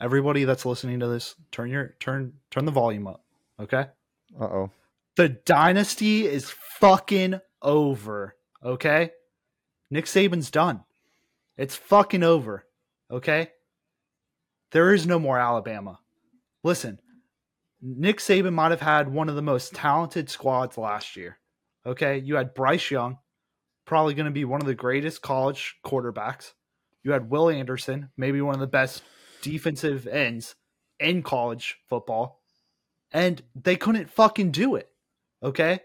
everybody that's listening to this, turn your turn turn the volume up. Okay. Uh oh. The dynasty is fucking over. Okay. Nick Saban's done. It's fucking over. Okay. There is no more Alabama. Listen, Nick Saban might have had one of the most talented squads last year. Okay. You had Bryce Young, probably going to be one of the greatest college quarterbacks. You had Will Anderson, maybe one of the best defensive ends in college football. And they couldn't fucking do it. Okay?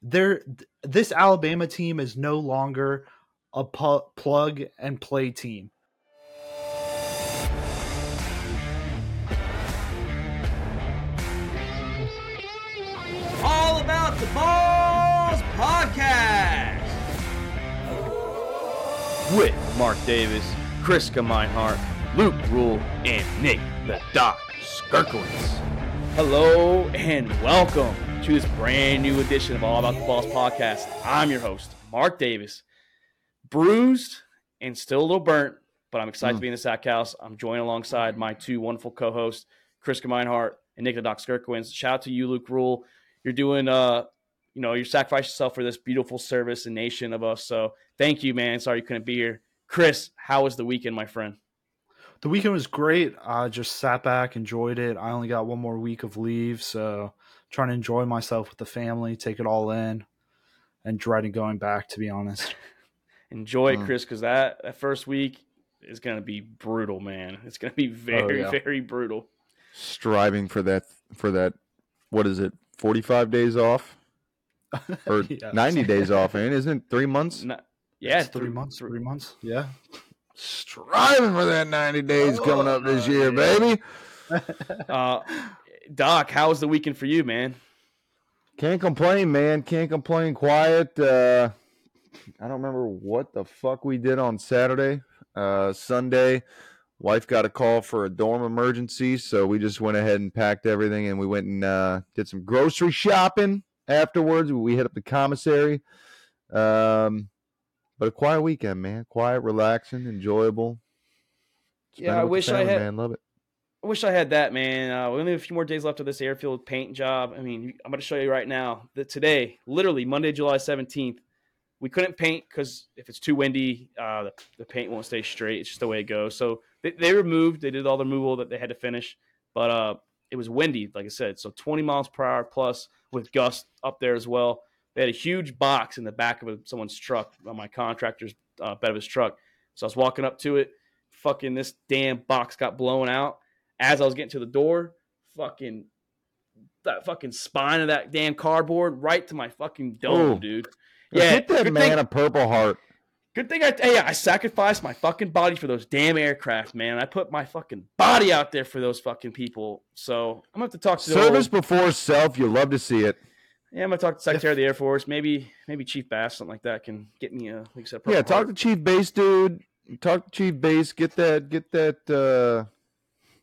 There this Alabama team is no longer a pu- plug and play team. All about the balls podcast with Mark Davis, Chris Meinhardt, Luke Rule, and Nick the Doc Skirkowitz. Hello and welcome to this brand new edition of All About the Balls podcast. I'm your host, Mark Davis, bruised and still a little burnt, but I'm excited to be in the sack house. I'm joined alongside my two wonderful co-hosts, Chris Meinhardt and Nick the Doc Skirkowitz. Shout out to you, Luke Rule. You're doing uh you know, you sacrificed yourself for this beautiful service and nation of us. So thank you, man. Sorry you couldn't be here. Chris, how was the weekend, my friend? The weekend was great. I just sat back, enjoyed it. I only got one more week of leave, so trying to enjoy myself with the family, take it all in, and dreading going back. To be honest, enjoy it, Mm. Chris, because that, that first week is going to be brutal, man. It's going to be very, yeah. very brutal. Striving for that for that. What is it? Forty five days off or Yes. ninety days off? And isn't it three months? Not, yeah, It's three months. Three months. Yeah. Striving for that ninety days coming up this year, baby. Uh, Doc, how was the weekend for you, man? Can't complain, man. Can't complain. Quiet. Uh, I don't remember what the fuck we did on Saturday. Uh, Sunday, wife got a call for a dorm emergency, so we just went ahead and packed everything, and we went and uh, did some grocery shopping afterwards. We hit up the commissary. Um, but a quiet weekend, man. Quiet, relaxing, enjoyable. Yeah, Spend it I wish I family, had- Man, love it. I wish I had that, man. Uh, we only have a few more days left of this airfield paint job. I mean, I'm going to show you right now that today, literally Monday, July 17th, we couldn't paint because if it's too windy, uh, the, the paint won't stay straight. It's just the way it goes. So they, they removed, they did all the removal that they had to finish, but uh, it was windy, like I said. So 20 miles per hour plus with gusts up there as well. They had a huge box in the back of a, someone's truck on my contractor's uh, bed of his truck. So I was walking up to it. Fucking this damn box got blown out as I was getting to the door, fucking that fucking spine of that damn cardboard right to my fucking dome, Oh. dude. Yeah, Hit that man thing, a purple heart. good thing I hey, I sacrificed my fucking body for those damn aircraft, man. I put my fucking body out there for those fucking people. So I'm gonna have to talk to the Service old- before self. You love to see it. Yeah, I'm gonna talk to the Secretary of the Air Force. Maybe maybe Chief Bass, something like that, can get me a like you said. Yeah, Purple talk Heart. to Chief Bass, dude. Talk to Chief Bass. Get that. Get that. uh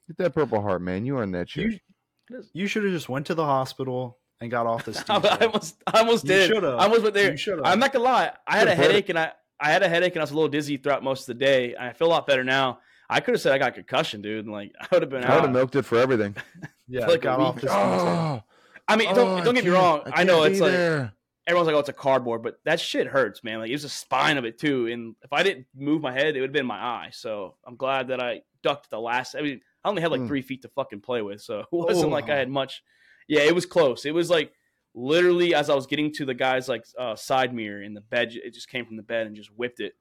Get that Purple Heart, man. You earned that shit. You, you should have just went to the hospital and got off this. I almost, I almost You did. I almost went there. You. I'm not gonna lie. I had a Should've heard it. headache and I, I had a headache and I was a little dizzy throughout most of the day. I feel a lot better now. I could have said I got concussion, dude, and like I would have been out. I would have milked it for everything. yeah, like got off this. Oh, I mean, don't, oh, don't get me wrong. I, know it's like there. everyone's like, oh, it's a cardboard, but that shit hurts, man. Like it was the spine of it too, and if I didn't move my head, it would have been my eye. So I'm glad that I ducked the last. I mean, I only had like Mm. three feet to fucking play with, so it wasn't like I Oh. had much. Yeah, it was close. It was like literally as I was getting to the guy's like uh, side mirror in the bed, it just came from the bed and just whipped it.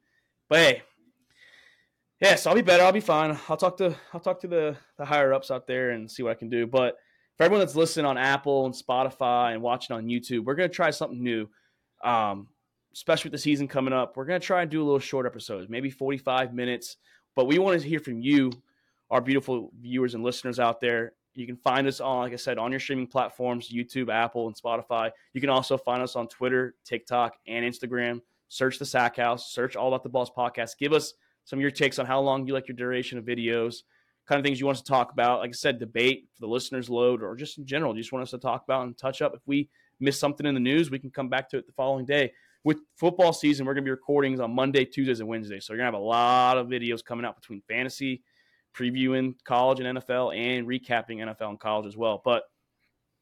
But hey, yeah, so I'll be better. I'll be fine. I'll talk to I'll talk to the the higher ups out there and see what I can do. But for everyone that's listening on Apple and Spotify and watching on YouTube, we're gonna try something new. Um, especially with the season coming up, we're gonna try and do a little short episodes, maybe 45 minutes. But we want to hear from you, our beautiful viewers and listeners out there. You can find us on, like I said, on your streaming platforms, YouTube, Apple, and Spotify. You can also find us on Twitter, TikTok, and Instagram. Search the Sack House, search All About the Balls podcast. Give us some of your takes on how long you like your duration of videos, kind of things you want us to talk about. Like I said, debate for the listeners' load, or just in general, you just want us to talk about and touch up. If we miss something in the news, we can come back to it the following day. With football season, we're going to be recordings on Monday, Tuesdays, and Wednesdays. So you're going to have a lot of videos coming out between fantasy, previewing college and NFL and recapping NFL and college as well. But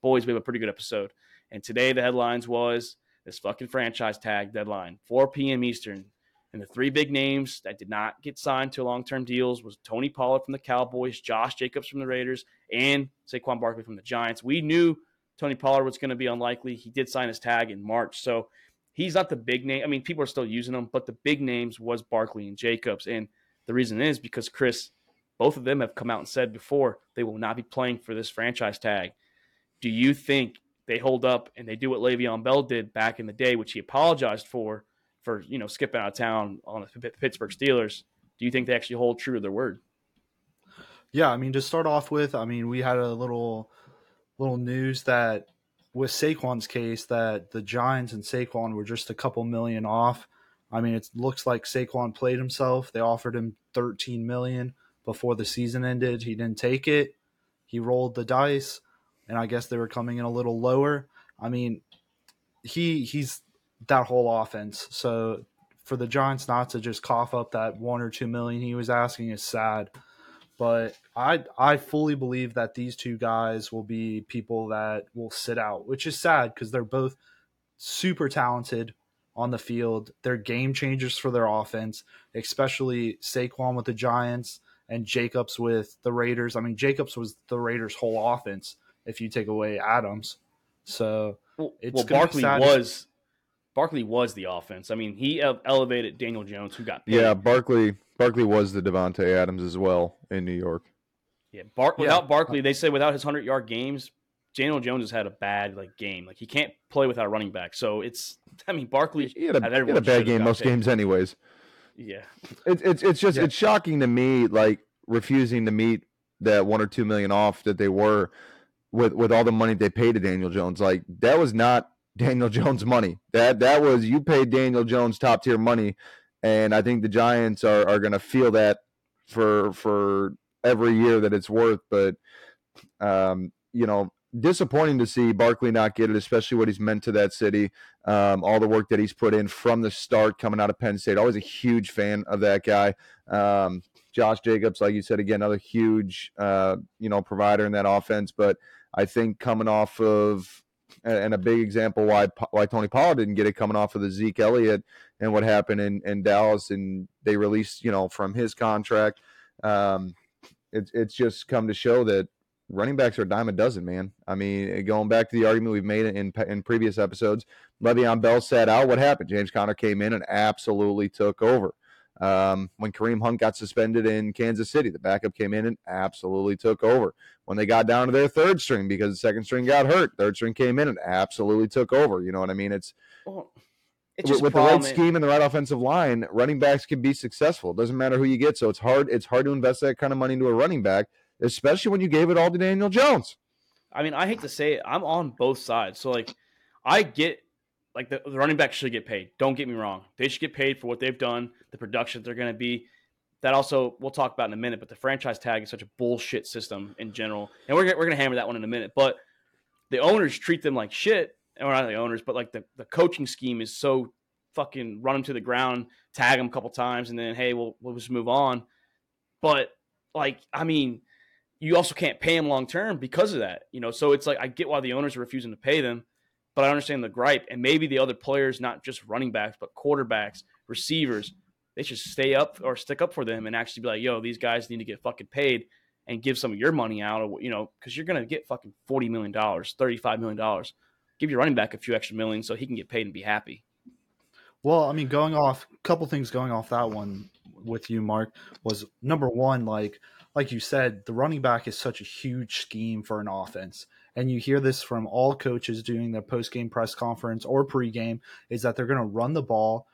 boys, we have a pretty good episode. And today the headlines was this fucking franchise tag deadline, 4 p.m. Eastern. And the three big names that did not get signed to long-term deals was Tony Pollard from the Cowboys, Josh Jacobs from the Raiders, and Saquon Barkley from the Giants. We knew Tony Pollard was going to be unlikely. He did sign his tag in March, so he's not the big name. I mean, people are still using him, but the big names was Barkley and Jacobs. And the reason is because Chris, both of them have come out and said before they will not be playing for this franchise tag. Do you think they hold up and they do what Le'Veon Bell did back in the day, which he apologized for, for you know skipping out of town on the Pittsburgh Steelers? Do you think they actually hold true to their word? Yeah, I mean to start off with, I mean we had a little little news that with Saquon's case that the Giants and Saquon were just a couple million off. I mean, it looks like Saquon played himself. They offered him 13 million before the season ended. He didn't take it. He rolled the dice, and I guess they were coming in a little lower. I mean, he he's that whole offense. So for the Giants not to just cough up that one or two million he was asking is sad. But I I fully believe that these two guys will be people that will sit out, which is sad because they're both super talented on the field. They're game changers for their offense, especially Saquon with the Giants and Jacobs with the Raiders. I mean, Jacobs was the Raiders' whole offense if you take away Adams. So well, well Barkley was Barkley was the offense. I mean, he elevated Daniel Jones, who got paid. yeah. Barkley Barkley was the Davante Adams as well in New York. Yeah, Bar- without Barkley, they say without his hundred yard games, Daniel Jones has had a bad like game. Like he can't play without a running back. So it's I mean Barkley he had a, had, he had a bad game most paid. games anyways. Yeah, it's it's it's just yeah. it's shocking to me like refusing to meet that one or two million off that they were with with all the money they paid to Daniel Jones. Like that was not Daniel Jones money. That that was you paid Daniel Jones top tier money, and I think the Giants are are going to feel that for for every year that it's worth. But um, you know, disappointing to see Barkley not get it, especially what he's meant to that city. Um, all the work that he's put in from the start, coming out of Penn State. Always a huge fan of that guy. Um, Josh Jacobs, like you said again, another huge uh, you know provider in that offense. But I think coming off of and a big example why why Tony Pollard didn't get it coming off of the Zeke Elliott and what happened in, in Dallas and they released you know from his contract. Um, it's it's just come to show that running backs are a dime a dozen, man. I mean, going back to the argument we've made in in previous episodes, Le'Veon Bell sat out. What happened? James Conner came in and absolutely took over. Um, when Kareem Hunt got suspended in Kansas City, the backup came in and absolutely took over. When they got down to their third string because the second string got hurt, third string came in and absolutely took over. You know what I mean? It's, well, it's with, with the right scheme and the right offensive line, running backs can be successful. It doesn't matter who you get. So it's hard. It's hard to invest that kind of money into a running back, especially when you gave it all to Daniel Jones. I mean, I hate to say it, I'm on both sides. So like, I get like the, the running back should get paid. Don't get me wrong; they should get paid for what they've done, the production they're going to be. That also we'll talk about in a minute. But the franchise tag is such a bullshit system in general, and we're we're going to hammer that one in a minute. But the owners treat them like shit, or not the owners, but like the the coaching scheme is so fucking run them to the ground, tag them a couple times, and then hey, we'll we'll just move on. But like, I mean, you also can't pay them long term because of that, you know. So it's like I get why the owners are refusing to pay them but I understand the gripe. And maybe the other players, not just running backs, but quarterbacks, receivers, they should stay up or stick up for them and actually be like, yo, these guys need to get fucking paid and give some of your money out, or, you know, because you're to get fucking $40 million, $35 million. Give your running back a few extra millions so he can get paid and be happy. Well, I mean, going off, a couple things going off that one with you, Mark, was number one, like, like you said, the running back is such a huge scheme for an offense and you hear this from all coaches doing their post game press conference or pre-game, is that they're going to run the ball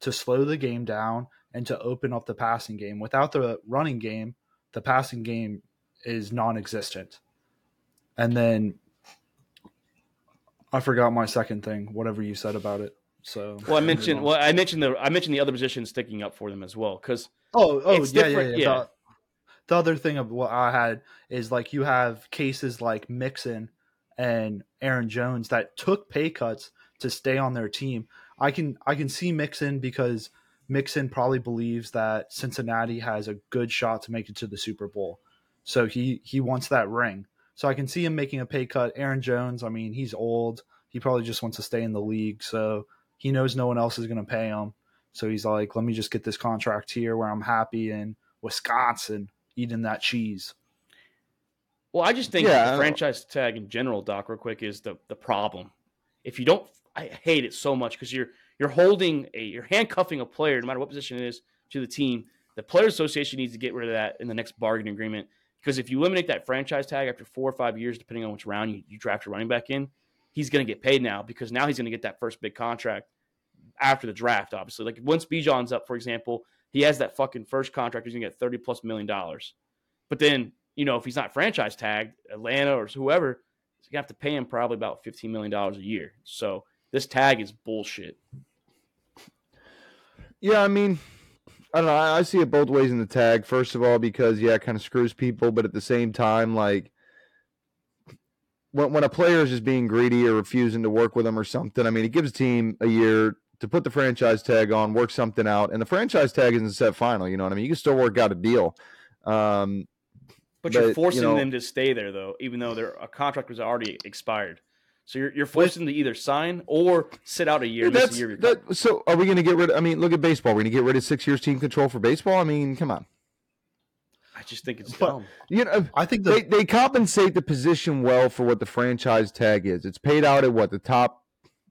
to slow the game down and to open up the passing game. Without the running game, the passing game is non-existent. And then I forgot my second thing, whatever you said about it. So well, I mentioned well, I mentioned the I mentioned the other position sticking up for them as well because oh oh yeah, yeah, yeah yeah the other thing of what I had is like you have cases like Mixon and Aaron Jones that took pay cuts to stay on their team. I can I can see Mixon because Mixon probably believes that Cincinnati has a good shot to make it to the Super Bowl. So he he wants that ring. So I can see him making a pay cut. Aaron Jones, I mean, he's old. He probably just wants to stay in the league. So he knows no one else is going to pay him. So he's like, let me just get this contract here where I'm happy in Wisconsin eating that cheese. Well, I just think Yeah, the don't- franchise tag in general, Doc, real quick, is the the problem. If you don't, I hate it so much because you're you're holding a you're handcuffing a player, no matter what position it is, to the team. The player association needs to get rid of that in the next bargaining agreement because if you eliminate that franchise tag after four or five years, depending on which round you, you draft your running back in, he's going to get paid now because now he's going to get that first big contract after the draft. Obviously, like once Bijan's up, for example, he has that fucking first contract. He's to get thirty plus million dollars. But then, you know, if he's not franchise tagged, Atlanta or whoever, you have to pay him probably about $15 million a year. So this tag is bullshit. Yeah, I mean, I don't know. I, I see it both ways in the tag. First of all, because yeah, it kind of screws people, but at the same time, like when when a player is just being greedy or refusing to work with them or something, I mean, it gives a team a year to put the franchise tag on, work something out, and the franchise tag isn't set final. You know what I mean? You can still work out a deal. Um, But, you're forcing you know- them to stay there, though, even though their a contract was already expired. So you're, you're forcing them to either sign or sit out a year. Yeah, miss a that's, year that, so are we going to get rid? I mean, look at baseball. We're going to get rid of six years team control for baseball. I mean, come on. I just think it's But- dumb. You know, I think they, they compensate the position well for what the franchise tag is. It's paid out at what the top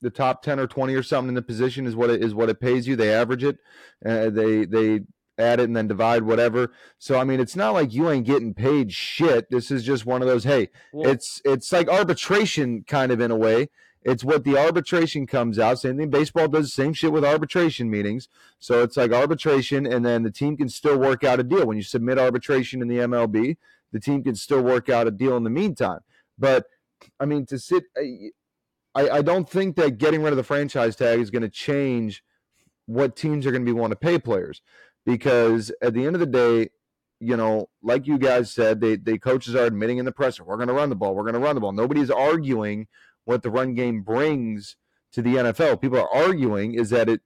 the top ten or twenty or something in the position is what it is what it pays you. They average it, uh, they they add it and then divide whatever. So I mean, it's not like you ain't getting paid shit. This is just one of those. Hey, it's it's like arbitration kind of in a way. It's what the arbitration comes out. Same thing. Baseball does the same shit with arbitration meetings. So it's like arbitration, and then the team can still work out a deal. When you submit arbitration in the MLB, the team can still work out a deal in the meantime. But I mean, to sit, I, I don't think that getting rid of the franchise tag is going to change what teams are going to be wanting to pay players, because at the end of the day, you know, like you guys said, they they coaches are admitting in the presser, we're going to run the ball, we're going to run the ball. Nobody's arguing what the run game brings to the NFL. People are arguing is that it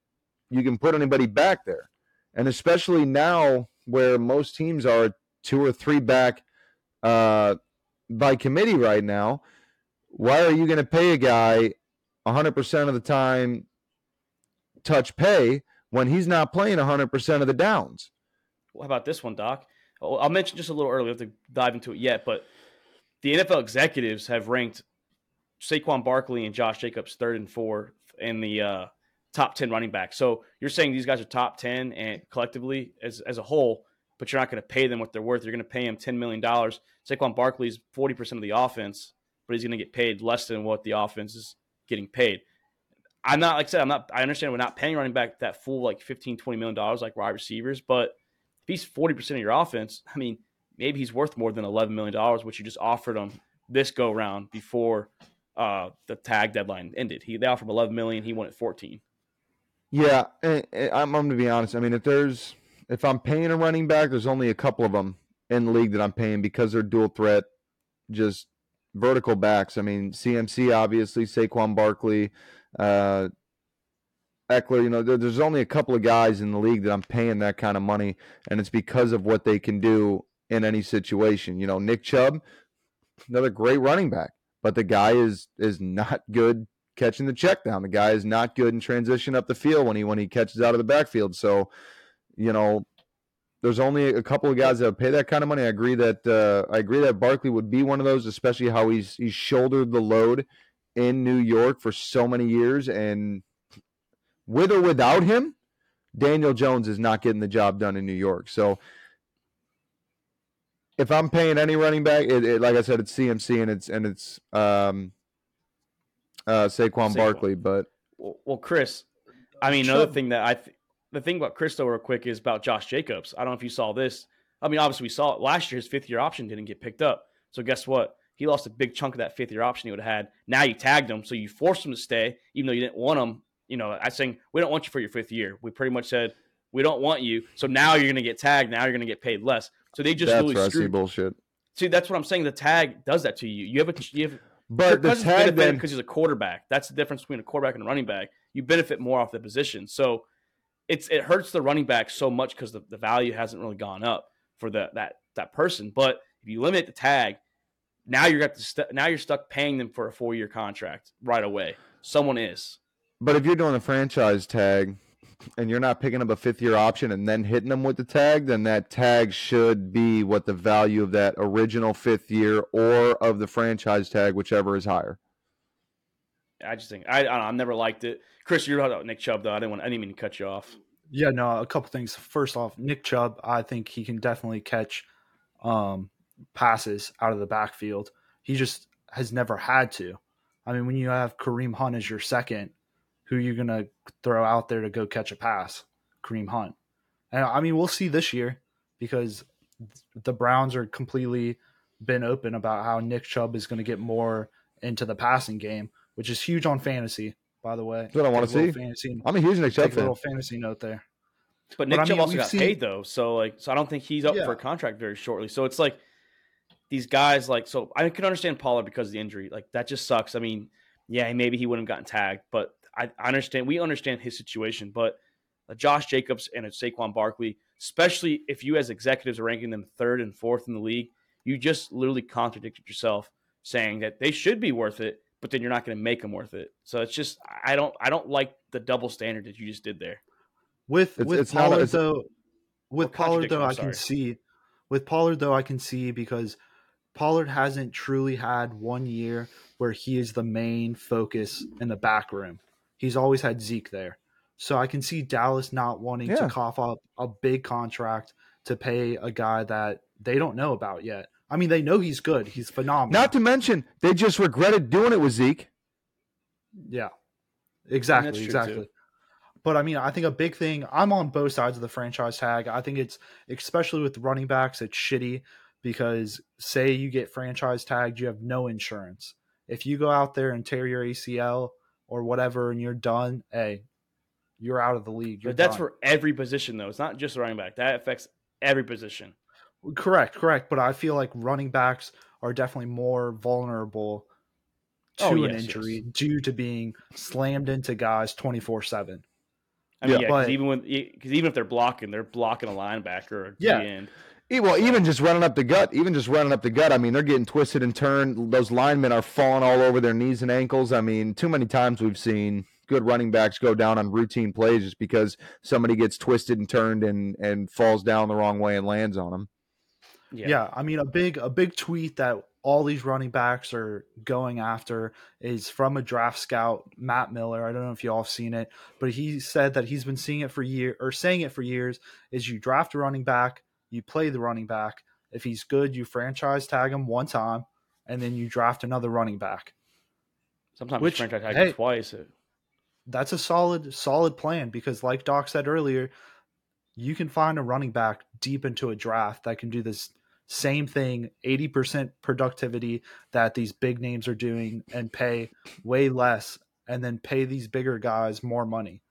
you can put anybody back there, and especially now where most teams are two or three back uh, by committee right now. Why are you going to pay a guy 100% of the time touch pay when he's not playing 100% of the downs? How about this one, Doc? Oh, I'll mention just a little earlier. We have to dive into it yet, but the NFL executives have ranked Saquon Barkley and Josh Jacobs third and fourth in the uh, top ten running backs. So you're saying these guys are top ten and collectively as as a whole, but you're not going to pay them what they're worth. You're going to pay them ten million dollars. Saquon Barkley is forty percent of the offense, but he's going to get paid less than what the offense is getting paid. I'm not like I said, I'm not I understand we're not paying running back that full like 15, 20 million dollars like wide receivers, but if he's 40% of your offense, I mean, maybe he's worth more than 11 million dollars, which you just offered him this go round before uh, the tag deadline ended. He they offered him 11 million, he wanted 14. Yeah, and, and I'm, I'm going to be honest. I mean, if there's if I'm paying a running back, there's only a couple of them in the league that I'm paying because they're dual threat, just vertical backs. I mean, CMC obviously, Saquon Barkley, uh, Ekeler. You know, there, there's only a couple of guys in the league that I'm paying that kind of money, and it's because of what they can do in any situation. You know, Nick Chubb, another great running back, but the guy is is not good catching the check down. The guy is not good in transition up the field when he when he catches out of the backfield. So, you know, there's only a couple of guys that would pay that kind of money. I agree that uh, I agree that Barkley would be one of those, especially how he's he's shouldered the load in New York for so many years, and with or without him, Daniel Jones is not getting the job done in New York. So. If I'm paying any running back, it, it, like I said, it's CMC and it's and it's um, uh, Saquon, Saquon. Barkley, but Well, well Chris, I mean, another thing that I th- the thing about though, real quick, is about Josh Jacobs. I don't know if you saw this. I mean, obviously we saw it last year. His fifth year option didn't get picked up. So guess what? He lost a big chunk of that fifth year option he would have had. Now you tagged him, so you forced him to stay, even though you didn't want him. You know, I saying we don't want you for your fifth year. We pretty much said we don't want you. So now you're going to get tagged. Now you're going to get paid less. So they just that's really screwed. bullshit. See, that's what I'm saying. The tag does that to you. You have a you have But the tag then, because he's a quarterback. That's the difference between a quarterback and a running back. You benefit more off the position. So it's it hurts the running back so much because the, the value hasn't really gone up for the that that person. But if you limit the tag, now you're got to st- now you're stuck paying them for a four year contract right away. Someone is. But if you're doing a franchise tag and you're not picking up a fifth year option and then hitting them with the tag, then that tag should be what the value of that original fifth year or of the franchise tag, whichever is higher. I just think I, I know, I've never liked it. Chris, you're talking about Nick Chubb though. I didn't want I didn't mean to cut you off. Yeah, no, a couple things. First off, Nick Chubb, I think he can definitely catch um, passes out of the backfield. He just has never had to. I mean, when you have Kareem Hunt as your second, who are you to throw out there to go catch a pass? Kareem Hunt. And I mean, we'll see this year because the Browns are completely been open about how Nick Chubb is going to get more into the passing game, which is huge on fantasy, by the way. That's what I want to see. Fantasy, I'm a huge Nick Chubb take a fan. little fantasy note there. But Nick I Chubb mean, also got seen- paid though, so like, so I don't think he's up Yeah. for a contract very shortly. So it's like these guys, like, so I can understand Pollard because of the injury. Like that just sucks. I mean, yeah, maybe he wouldn't have gotten tagged, but I, I understand. We understand his situation, but a Josh Jacobs and a Saquon Barkley, especially if you as executives are ranking them third and fourth in the league, you just literally contradicted yourself saying that they should be worth it, but then you're not going to make them worth it. So it's just I don't I don't like the double standard that you just did there. With It's- with it's not a- Pollard it's- though, with Pollard though, I'm can see. With Pollard though, I can see because Pollard hasn't truly had one year where he is the main focus in the back room. He's always had Zeke there, so I can see Dallas not wanting Yeah. to cough up a big contract to pay a guy that they don't know about yet. I mean, they know he's good. He's phenomenal. Not to mention, they just regretted doing it with Zeke. Yeah, exactly, true, exactly. too. But I mean, I think a big thing. I'm on both sides of the franchise tag. I think it's especially with running backs, it's shitty because say you get franchise tagged, you have no insurance. If you go out there and tear your ACL or whatever, and you're done, hey, you're out of the league. You're But that's done. for every position, though. It's not just running back. That affects every position. Correct, correct. But I feel like running backs are definitely more vulnerable to Oh, an yes, injury due to being slammed into guys twenty four seven. I mean, Yeah. yeah, because But- even when because even if they're blocking, they're blocking a linebacker or a Yeah. end. Well, even just running up the gut, even just running up the gut. I mean, they're getting twisted and turned. Those linemen are falling all over their knees and ankles. I mean, too many times we've seen good running backs go down on routine plays just because somebody gets twisted and turned and and falls down the wrong way and lands on them. Yeah. Yeah. I mean a big a big tweet that all these running backs are going after is from a draft scout, Matt Miller. I don't know if you all have seen it, but he said that he's been seeing it for year or saying it for years is you draft a running back, you play the running back. If he's good, you franchise tag him one time, and then you draft another running back. Sometimes Which- franchise tag hey- twice. That's a solid solid plan because like Doc said earlier, you can find a running back deep into a draft that can do this same thing 80% productivity that these big names are doing and pay way less and then pay these bigger guys more money.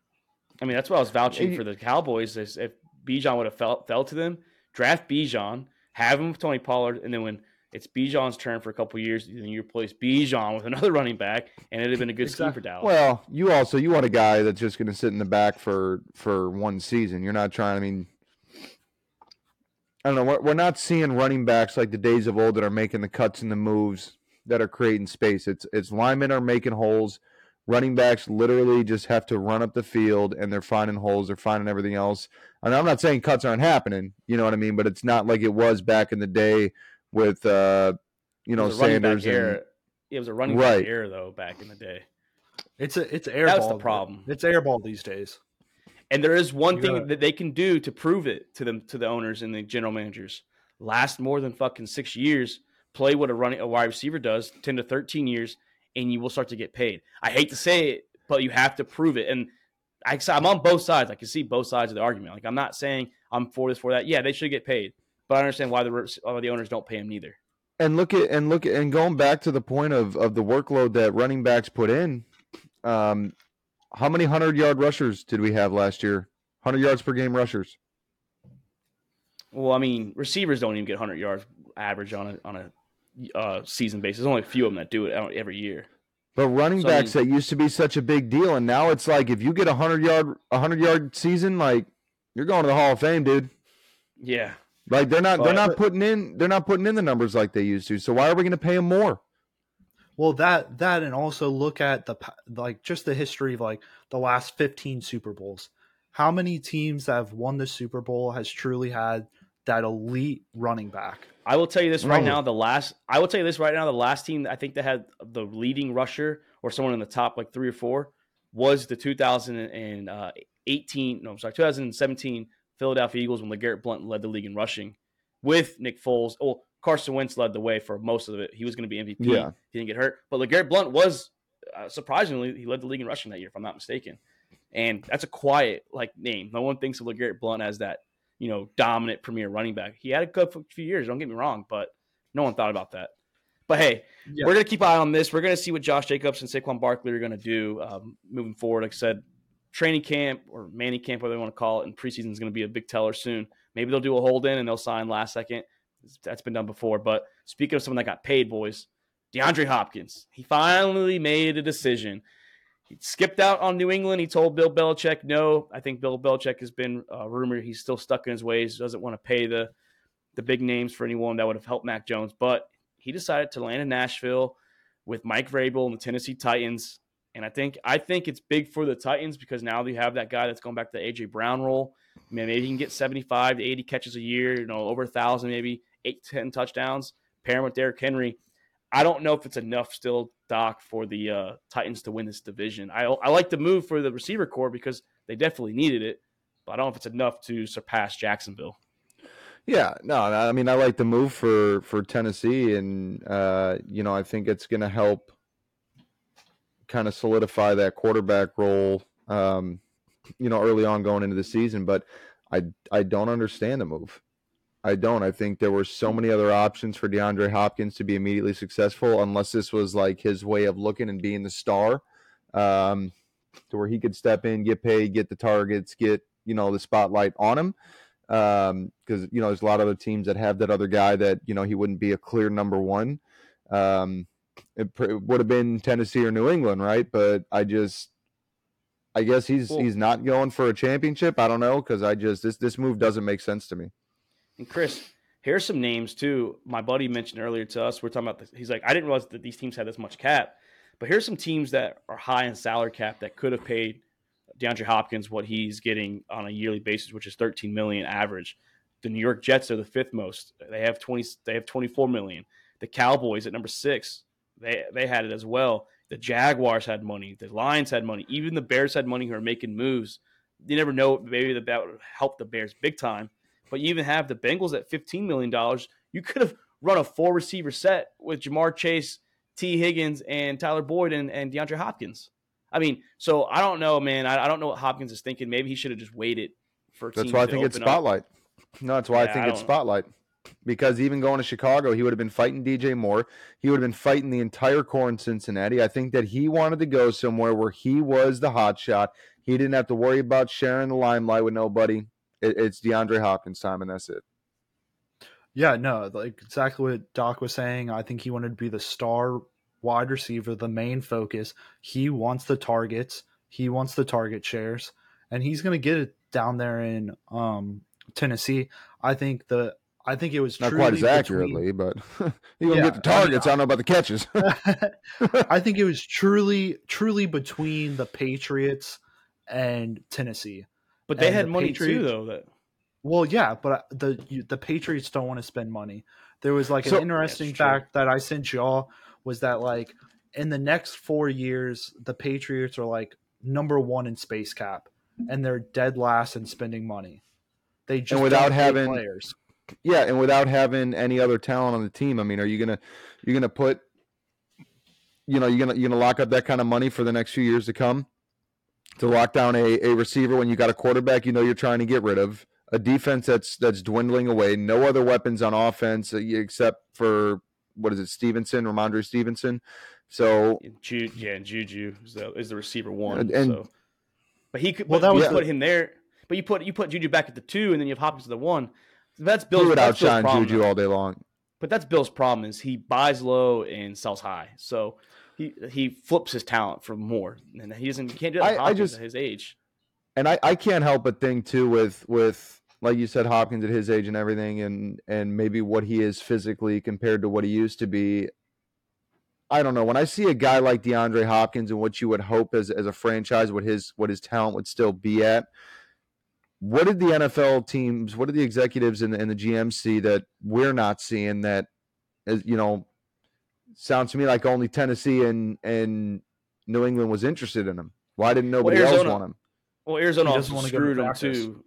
I mean, that's what I was vouching for the Cowboys. Is if Bijan would have fell, fell to them, draft Bijan, have him with Tony Pollard, and then when it's Bijan's turn for a couple years, then you replace Bijan with another running back, and it'd have been a good scheme for Dallas. Well, you also you want a guy that's just going to sit in the back for for one season. You're not trying. I mean, I don't know. We're, we're not seeing running backs like the days of old that are making the cuts and the moves that are creating space. It's it's linemen are making holes. Running backs literally just have to run up the field and they're finding holes. They're finding everything else. And I'm not saying cuts aren't happening. You know what I mean? But it's not like it was back in the day with uh, you It know was a running back Sanders and era. It was a running Right. back era though back in the day. It's a it's airball. That's the problem. It's airball these days. And there is one thing that they can do to prove it to them to the owners and the general managers. Last more than fucking six years, play what a running a wide receiver does, ten to thirteen years, and you will start to get paid. I hate to say it, but you have to prove it. And I, I'm on both sides. I can see both sides of the argument. Like I'm not saying I'm for this for that. Yeah, they should get paid, but I understand why the why the owners don't pay them neither. and look at and look at and going back to the point of of the workload that running backs put in um how many 100 yard rushers did we have last year 100 yards per game rushers Well, I mean, receivers don't even get 100 yards average on a on a uh, season basis. There's only a few of them that do it every year. But running So, I backs that used to be such a big deal, and now it's like if you get a hundred yard a hundred yard season, like you're going to the Hall of Fame, dude. Yeah, Like they're not they're not putting in they're not putting in the numbers like they used to. So why are we going to pay them more? Well, that that and also look at the like just the history of like the last 15 Super Bowls. How many teams that have won the Super Bowl has truly had that elite running back? I will tell you this right No. now. The last, I will tell you this right now. The last team I think that had the leading rusher or someone in the top like three or four was the 2018. Uh, no, I'm sorry, 2017 Philadelphia Eagles when LeGarrette Blunt led the league in rushing with Nick Foles. Oh, Carson Wentz led the way for most of it. He was going to be MVP. Yeah. He didn't get hurt, but LeGarrette Blunt was uh, surprisingly he led the league in rushing that year, if I'm not mistaken. And that's a quiet like name. No one thinks of LeGarrette Blunt as that you know, dominant premier running back. He had a good few years, don't get me wrong, but no one thought about that. But hey, Yeah. we're going to keep an eye on this. We're going to see what Josh Jacobs and Saquon Barkley are going to do um, moving forward. Like I said, training camp or mini camp, whatever they want to call it, and preseason is going to be a big teller soon. Maybe they'll do a hold in and they'll sign last second. That's been done before. But speaking of someone that got paid, boys, DeAndre Hopkins, he finally made a decision. He skipped out on New England. He told Bill Belichick no. I think Bill Belichick has been uh, rumored he's still stuck in his ways. Doesn't want to pay the the big names for anyone that would have helped Mac Jones. But he decided to land in Nashville with Mike Vrabel and the Tennessee Titans. And I think I think it's big for the Titans because now they have that guy that's going back to the AJ Brown role. I mean, maybe he can get 75 to 80 catches a year, you know, over a thousand, maybe eight to 10 touchdowns, pairing with Derrick Henry. I don't know if it's enough still, Doc, for the uh, Titans to win this division. I, I like the move for the receiver core because they definitely needed it, but I don't know if it's enough to surpass Jacksonville. Yeah, no, I mean I like the move for for Tennessee, and uh, you know I think it's going to help kind of solidify that quarterback role. Um, you know, early on going into the season, but I I don't understand the move. I don't. I think there were so many other options for DeAndre Hopkins to be immediately successful, unless this was like his way of looking and being the star, um, to where he could step in, get paid, get the targets, get you know the spotlight on him. Um because you know there's a lot of other teams that have that other guy that you know he wouldn't be a clear number one. Um it, pr- it would have been tennessee or new england right? But i just i guess he's Well- he's not going for a championship. I don't know because i just this this move doesn't make sense to me And Chris, here's some names too. My buddy mentioned earlier to us. We're talking about this. He's like, I didn't realize that these teams had this much cap. But here's some teams that are high in salary cap that could have paid DeAndre Hopkins what he's getting on a yearly basis, which is 13 million average. The New York Jets are the fifth most. They have 20. They have 24 million. The Cowboys at number six. They they had it as well. The Jaguars had money. The Lions had money. Even the Bears had money who are making moves. You never know. Maybe that that would help the Bears big time. But you even have the Bengals at $15 million. You could have run a four receiver set with Ja'Marr Chase, Tee Higgins, and Tyler Boyd and, and DeAndre Hopkins. I mean, so I don't know, man. I, I don't know what Hopkins is thinking. Maybe he should have just waited for that's why i think it's open up. spotlight no that's why Yeah, i think I it's spotlight because even going to chicago he would have been fighting dj moore he would have been fighting the entire core in cincinnati i think that he wanted to go somewhere where he was the hot shot he didn't have to worry about sharing the limelight with nobody it, it's deandre hopkins time and that's it Yeah, no, like exactly what Doc was saying. I think he wanted to be the star wide receiver, the main focus. He wants the targets. He wants the target shares, and he's going to get it down there in um, Tennessee. I think the I think it was not quite as between- accurately but you Yeah, get the I mean, targets I, don't know about the catches I think it was truly truly between the Patriots and Tennessee. But they And had the money too, though. That Well, yeah, but uh, the you, the Patriots don't want to spend money. There was like an So- interesting That's true. fact that I sent y'all was that like in the next four years, the Patriots are like number one in space cap, and they're dead last in spending money. They just without having- players. Yeah, and without having any other talent on the team, I mean, are you gonna you're gonna put you know, you're gonna you're gonna lock up that kind of money for the next few years to come to lock down a, a receiver when you got a quarterback you know you're trying to get rid of, a defense that's that's dwindling away, no other weapons on offense uh, except for what is it, Stevenson, Rhamondre Stevenson. So Ju- yeah, and Juju is the, is the receiver one. And- and- so. But he could. Well, Well, that that was you the- put him there. But you put you put Juju back at the two, and then you have Hopkins at the one. That's he Bill's. would that's Bill's problem, Juju all day long. But that's Bill's problem is he buys low and sells high. So he he flips his talent for more, and he doesn't. He can't do that. I- I just- at his age. and I, I can't help but think too with with like you said Hopkins at his age and everything and and maybe what he is physically compared to what he used to be. I don't know. When I see a guy like DeAndre Hopkins and what you would hope as as a franchise, what his what his talent would still be at, what did the NFL teams, what did the executives and the, and the GM see that we're not seeing that, as you know, sounds to me like only Tennessee and and New England was interested in him. Why didn't nobody else Arizona- want him? Well, Arizona He also wanna go to screwed him too.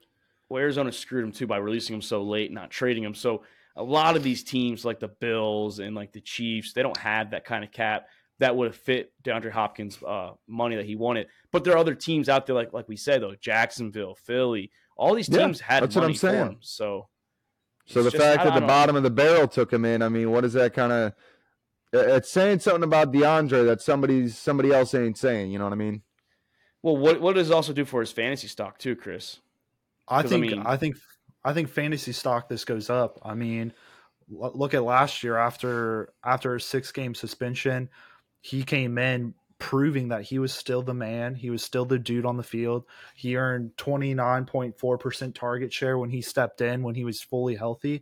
Well, Arizona screwed him too by releasing him so late, not trading him. So a lot of these teams, like the Bills and like the Chiefs, they don't have that kind of cap that would have fit DeAndre Hopkins' uh, money that he wanted. But there are other teams out there, like like we said though, Jacksonville, Philly, all these Yeah, teams had that's what money I'm saying. for him. So So the just- fact that the don't- bottom of the barrel took him in, I mean, what is that kind of? Uh, it's saying something about DeAndre that somebody's somebody else ain't saying. You know what I mean? Well, what what does it also do for his fantasy stock too, Chris? I think I, mean- think I think fantasy stock this goes up. I mean, look at last year after after a six game suspension, he came in proving that he was still the man. He was still the dude on the field. He earned 29.4% target share when he stepped in when he was fully healthy.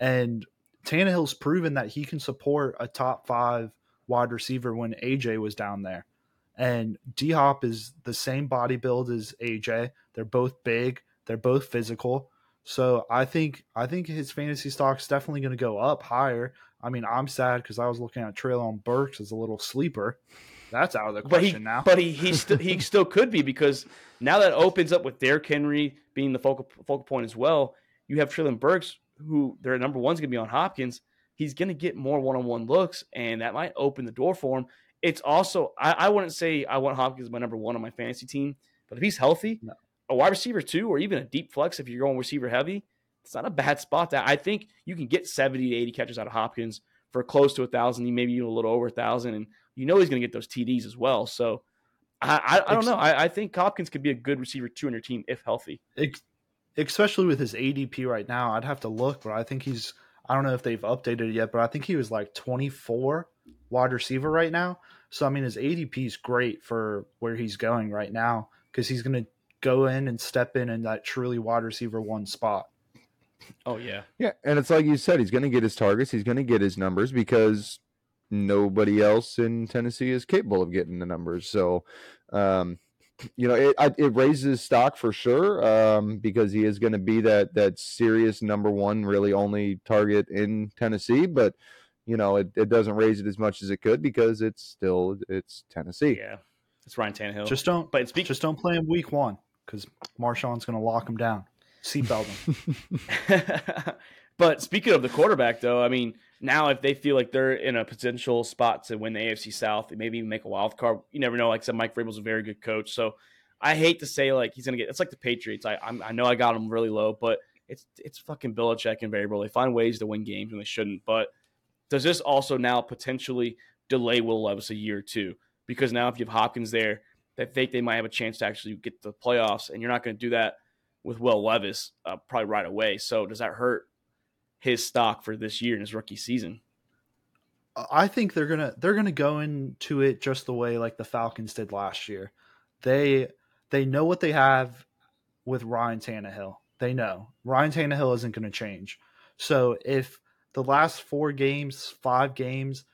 And Tannehill's proven that he can support a top 5 wide receiver when AJ was down there. And D Hop is the same body build as AJ. They're both big. They're both physical. So I think I think his fantasy stock's definitely going to go up higher. I mean, I'm sad because I was looking at Treylon Burks as a little sleeper. That's out of the But he, question now. but he he still he still could be because now that opens up with Derrick Henry being the focal focal point as well. You have Treylon Burks, who their number one's going to be on Hopkins. He's going to get more one on one looks, and that might open the door for him. It's also I, I wouldn't say I want Hopkins as my number one on my fantasy team, but if he's healthy, No. a wide receiver two, or even a deep flex if you're going receiver heavy, it's not a bad spot. That I think you can get seventy to eighty catches out of Hopkins for close to a thousand, maybe even a little over a thousand, and you know he's going to get those TDs as well. So I, I, I don't know. I, I think Hopkins could be a good receiver two on your team if healthy. Ex- especially with his ADP right now, I'd have to look, but I think he's I don't know if they've updated it yet, but I think he was like 24 wide receiver right now. So I mean his ADP is great for where he's going right now because he's going to go in and step in in that truly wide receiver one spot. Oh yeah, Yeah, and it's like you said, he's going to get his targets, he's going to get his numbers because nobody else in Tennessee is capable of getting the numbers. So, um, you know, it I, it raises stock for sure um, because he is going to be that that serious number one, really only target in Tennessee. But you know, it, it doesn't raise it as much as it could because it's still it's Tennessee. yeah. It's Ryan Tannehill. Just don't but speak, just don't play him week one because Marshawn's going to lock him down. Seatbelt him. but speaking of the quarterback, though, I mean, now if they feel like they're in a potential spot to win the AFC South, maybe even make a wild card, you never know. Like I said, Mike Vrabel's a very good coach, so I hate to say like he's gonna get. It's like the Patriots. I I'm, I know I got him really low, but it's it's fucking Belichick and Vrabel. They find ways to win games when they shouldn't. But does this also now potentially delay Will Levis a year or two? Because now if you have Hopkins there, they think they might have a chance to actually get the playoffs, and you're not going to do that with Will Levis uh, probably right away. So does that hurt his stock for this year in his rookie season? I think they're gonna they're gonna go into it just the way like the Falcons did last year. They they know what they have with Ryan Tannehill. They know Ryan Tannehill isn't going to change. So if the last four games, five games,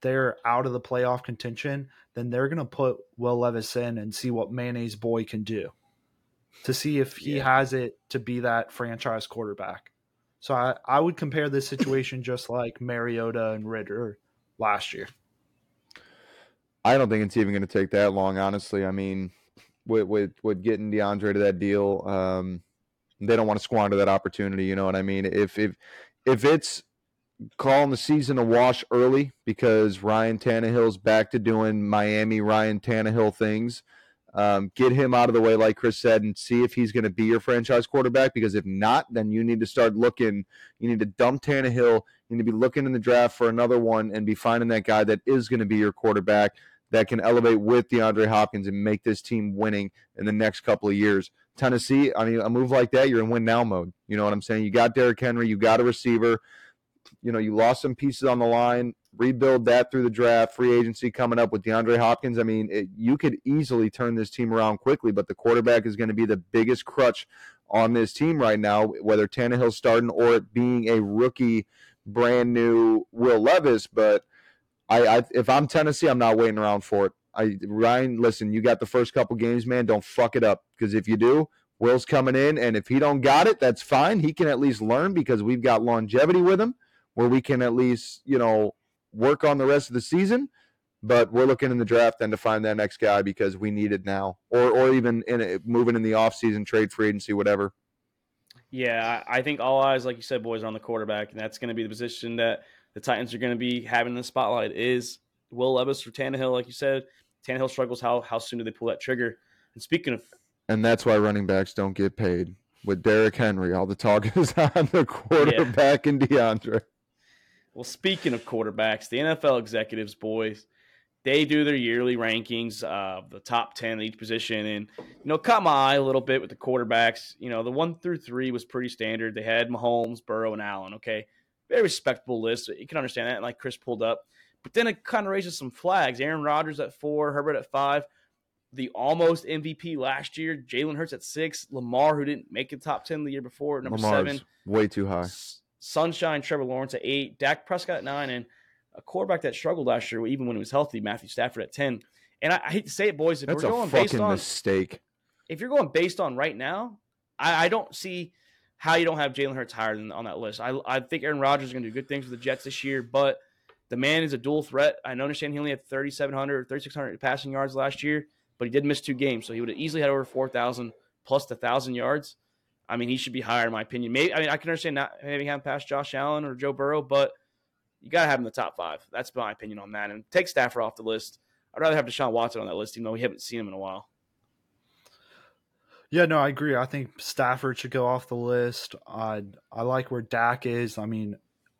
they're out of the playoff contention, then they're going to put Will Levis in and see what Mayonnaise Boy can do to see if he Yeah. has it to be that franchise quarterback. So I, I would compare this situation just like Mariota and Ridder last year. I don't think it's even going to take that long, honestly. I mean, with with with getting DeAndre to that deal, um, they don't want to squander that opportunity. You know what I mean? If if if it's calling the season a wash early because Ryan Tannehill's back to doing Miami Ryan Tannehill things, um, get him out of the way, like Chris said, and see if he's going to be your franchise quarterback. Because if not, then you need to start looking. You need to dump Tannehill. You need to be looking in the draft for another one and be finding that guy that is going to be your quarterback that can elevate with DeAndre Hopkins and make this team winning in the next couple of years. Tennessee, I mean, a move like that, you're in win now mode. You know what I'm saying? You got Derrick Henry, you got a receiver. You know, you lost some pieces on the line. Rebuild that through the draft, free agency coming up with DeAndre Hopkins. I mean, it, you could easily turn this team around quickly, but the quarterback is going to be the biggest crutch on this team right now, whether Tannehill's starting or it being a rookie, brand new Will Levis. But I, I if I'm Tennessee, I'm not waiting around for it. I Ryan, listen, you got the first couple games, man. Don't fuck it up because if you do, Will's coming in, and if he don't got it, that's fine. He can at least learn because we've got longevity with him, where we can at least you know work on the rest of the season. But we're looking in the draft then to find that next guy because we need it now, or or even in a, moving in the offseason, trade free agency, whatever. Yeah, I think all eyes, like you said, boys, are on the quarterback, and that's going to be the position that the Titans are going to be having in the spotlight. Is Will Levis or Tannehill, like you said? Tannehill struggles. How how soon do they pull that trigger? And speaking of and that's why running backs don't get paid. With Derrick Henry, all the talk is on the quarterback yeah. and DeAndre. Well, speaking of quarterbacks, the NFL executives, boys, they do their yearly rankings of the top 10 at each position. And, you know, caught my eye a little bit with the quarterbacks. You know, the one through three was pretty standard. They had Mahomes, Burrow, and Allen. Okay. Very respectable list. You can understand that. Like Chris pulled up. But then it kind of raises some flags. Aaron Rodgers at four, Herbert at five the almost MVP last year, Jalen Hurts at six, Lamar, who didn't make the top 10 the year before, number Lamar's seven. Way too high. Sunshine, Trevor Lawrence at eight, Dak Prescott at nine, and a quarterback that struggled last year, even when he was healthy, Matthew Stafford at 10. And I, I hate to say it, boys, if That's we're going based on mistake. If you're going based on right now, I, I don't see how you don't have Jalen Hurts higher than on that list. I, I think Aaron Rodgers is going to do good things with the Jets this year, but the man is a dual threat. I understand he only had 3,700 3,600 passing yards last year but he did miss two games, so he would have easily had over four thousand plus the thousand yards. I mean, he should be higher in my opinion. Maybe I mean I can understand not having him past Josh Allen or Joe Burrow, but you got to have him in the top five. That's my opinion on that. And take Stafford off the list. I'd rather have Deshaun Watson on that list, even though we haven't seen him in a while. Yeah, no, I agree. I think Stafford should go off the list. I I like where Dak is. I mean,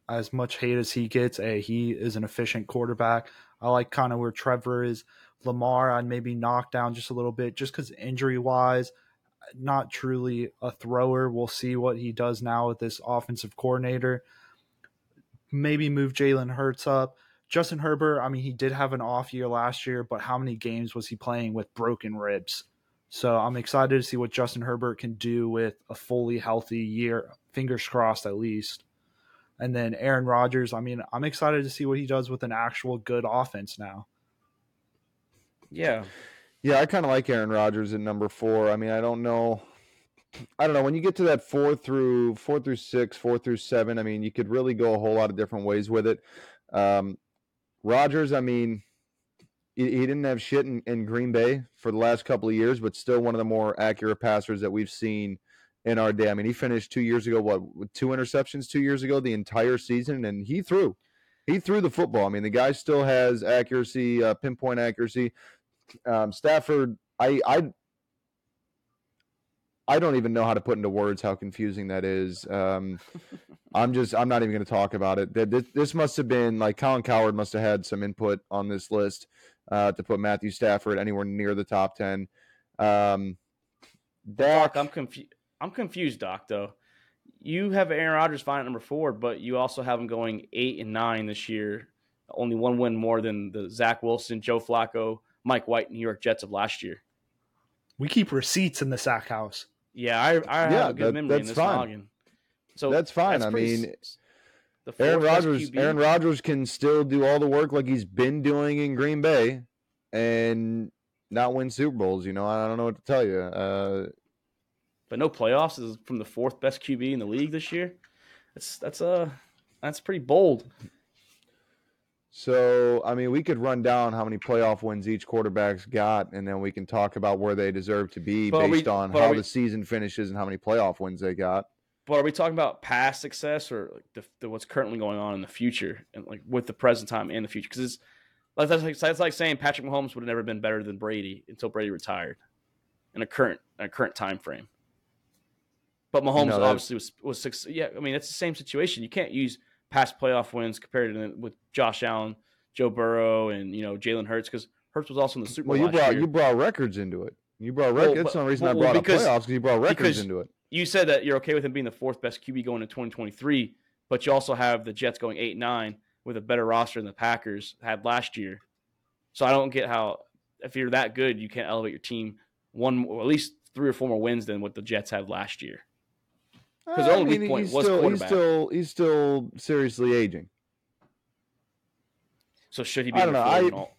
as much hate as he gets, a he is an efficient quarterback. I like kind of where Trevor is. Lamar, I'd maybe knock down just a little bit just because injury wise, not truly a thrower. We'll see what he does now with this offensive coordinator. Maybe move Jalen Hurts up. Justin Herbert, I mean, he did have an off year last year, but how many games was he playing with broken ribs? So I'm excited to see what Justin Herbert can do with a fully healthy year. Fingers crossed, at least. And then Aaron Rodgers, I mean, I'm excited to see what he does with an actual good offense now. Yeah. Yeah, I kind of like Aaron Rodgers at number four. I mean, I don't know. I don't know. When you get to that four through four through six, four through seven, I mean, you could really go a whole lot of different ways with it. Um, Rodgers, I mean, he, he didn't have shit in, in, Green Bay for the last couple of years, but still one of the more accurate passers that we've seen in our day. I mean, he finished two years ago, what, with two interceptions two years ago, the entire season, and he threw. He threw the football. I mean, the guy still has accuracy, uh, pinpoint accuracy. Um, Stafford, I, I, I don't even know how to put into words how confusing that is. Um, I'm just, I'm not even going to talk about it. This, this must have been like Colin Cowherd must have had some input on this list uh, to put Matthew Stafford anywhere near the top ten. Um, Doc, I'm confused. I'm confused, Doc. Though you have Aaron Rodgers fine at number four, but you also have him going eight and nine this year. Only one win more than the Zach Wilson, Joe Flacco, Mike White New York Jets of last year. We keep receipts in the sack house. Yeah, I, I yeah, have a good that, memory in this fine. noggin. So that's fine. That's I mean, Aaron Rodgers, Aaron Rodgers can still do all the work like he's been doing in Green Bay, and not win Super Bowls. You know, I don't know what to tell you. Uh, but no playoffs is from the fourth best QB in the league this year. That's that's a uh, that's pretty bold. So, I mean, we could run down how many playoff wins each quarterback's got, and then we can talk about where they deserve to be but based we, on how we, the season finishes and how many playoff wins they got. But are we talking about past success or like the, the, what's currently going on in the future, and like with the present time and the future? Because it's that's like, that's like saying Patrick Mahomes would have never been better than Brady until Brady retired in a current in a current time frame. But Mahomes no, obviously was was yeah. I mean, it's the same situation. You can't use past playoff wins compared to with Josh Allen, Joe Burrow, and you know Jalen Hurts because Hurts was also in the Super Bowl. Well, you brought year. you brought records into it. You brought records. Well, That's the reason well, I brought well, because, up playoffs because you brought records into it. You said that you're okay with him being the fourth best QB going to 2023, but you also have the Jets going eight nine. with a better roster than the Packers had last year. So I don't get how if you're that good, you can't elevate your team one or at least three or four more wins than what the Jets had last year. 'Cause their only mean, point he's was still, he's quarterback. still he's still seriously aging. So should he be I don't know, I- all?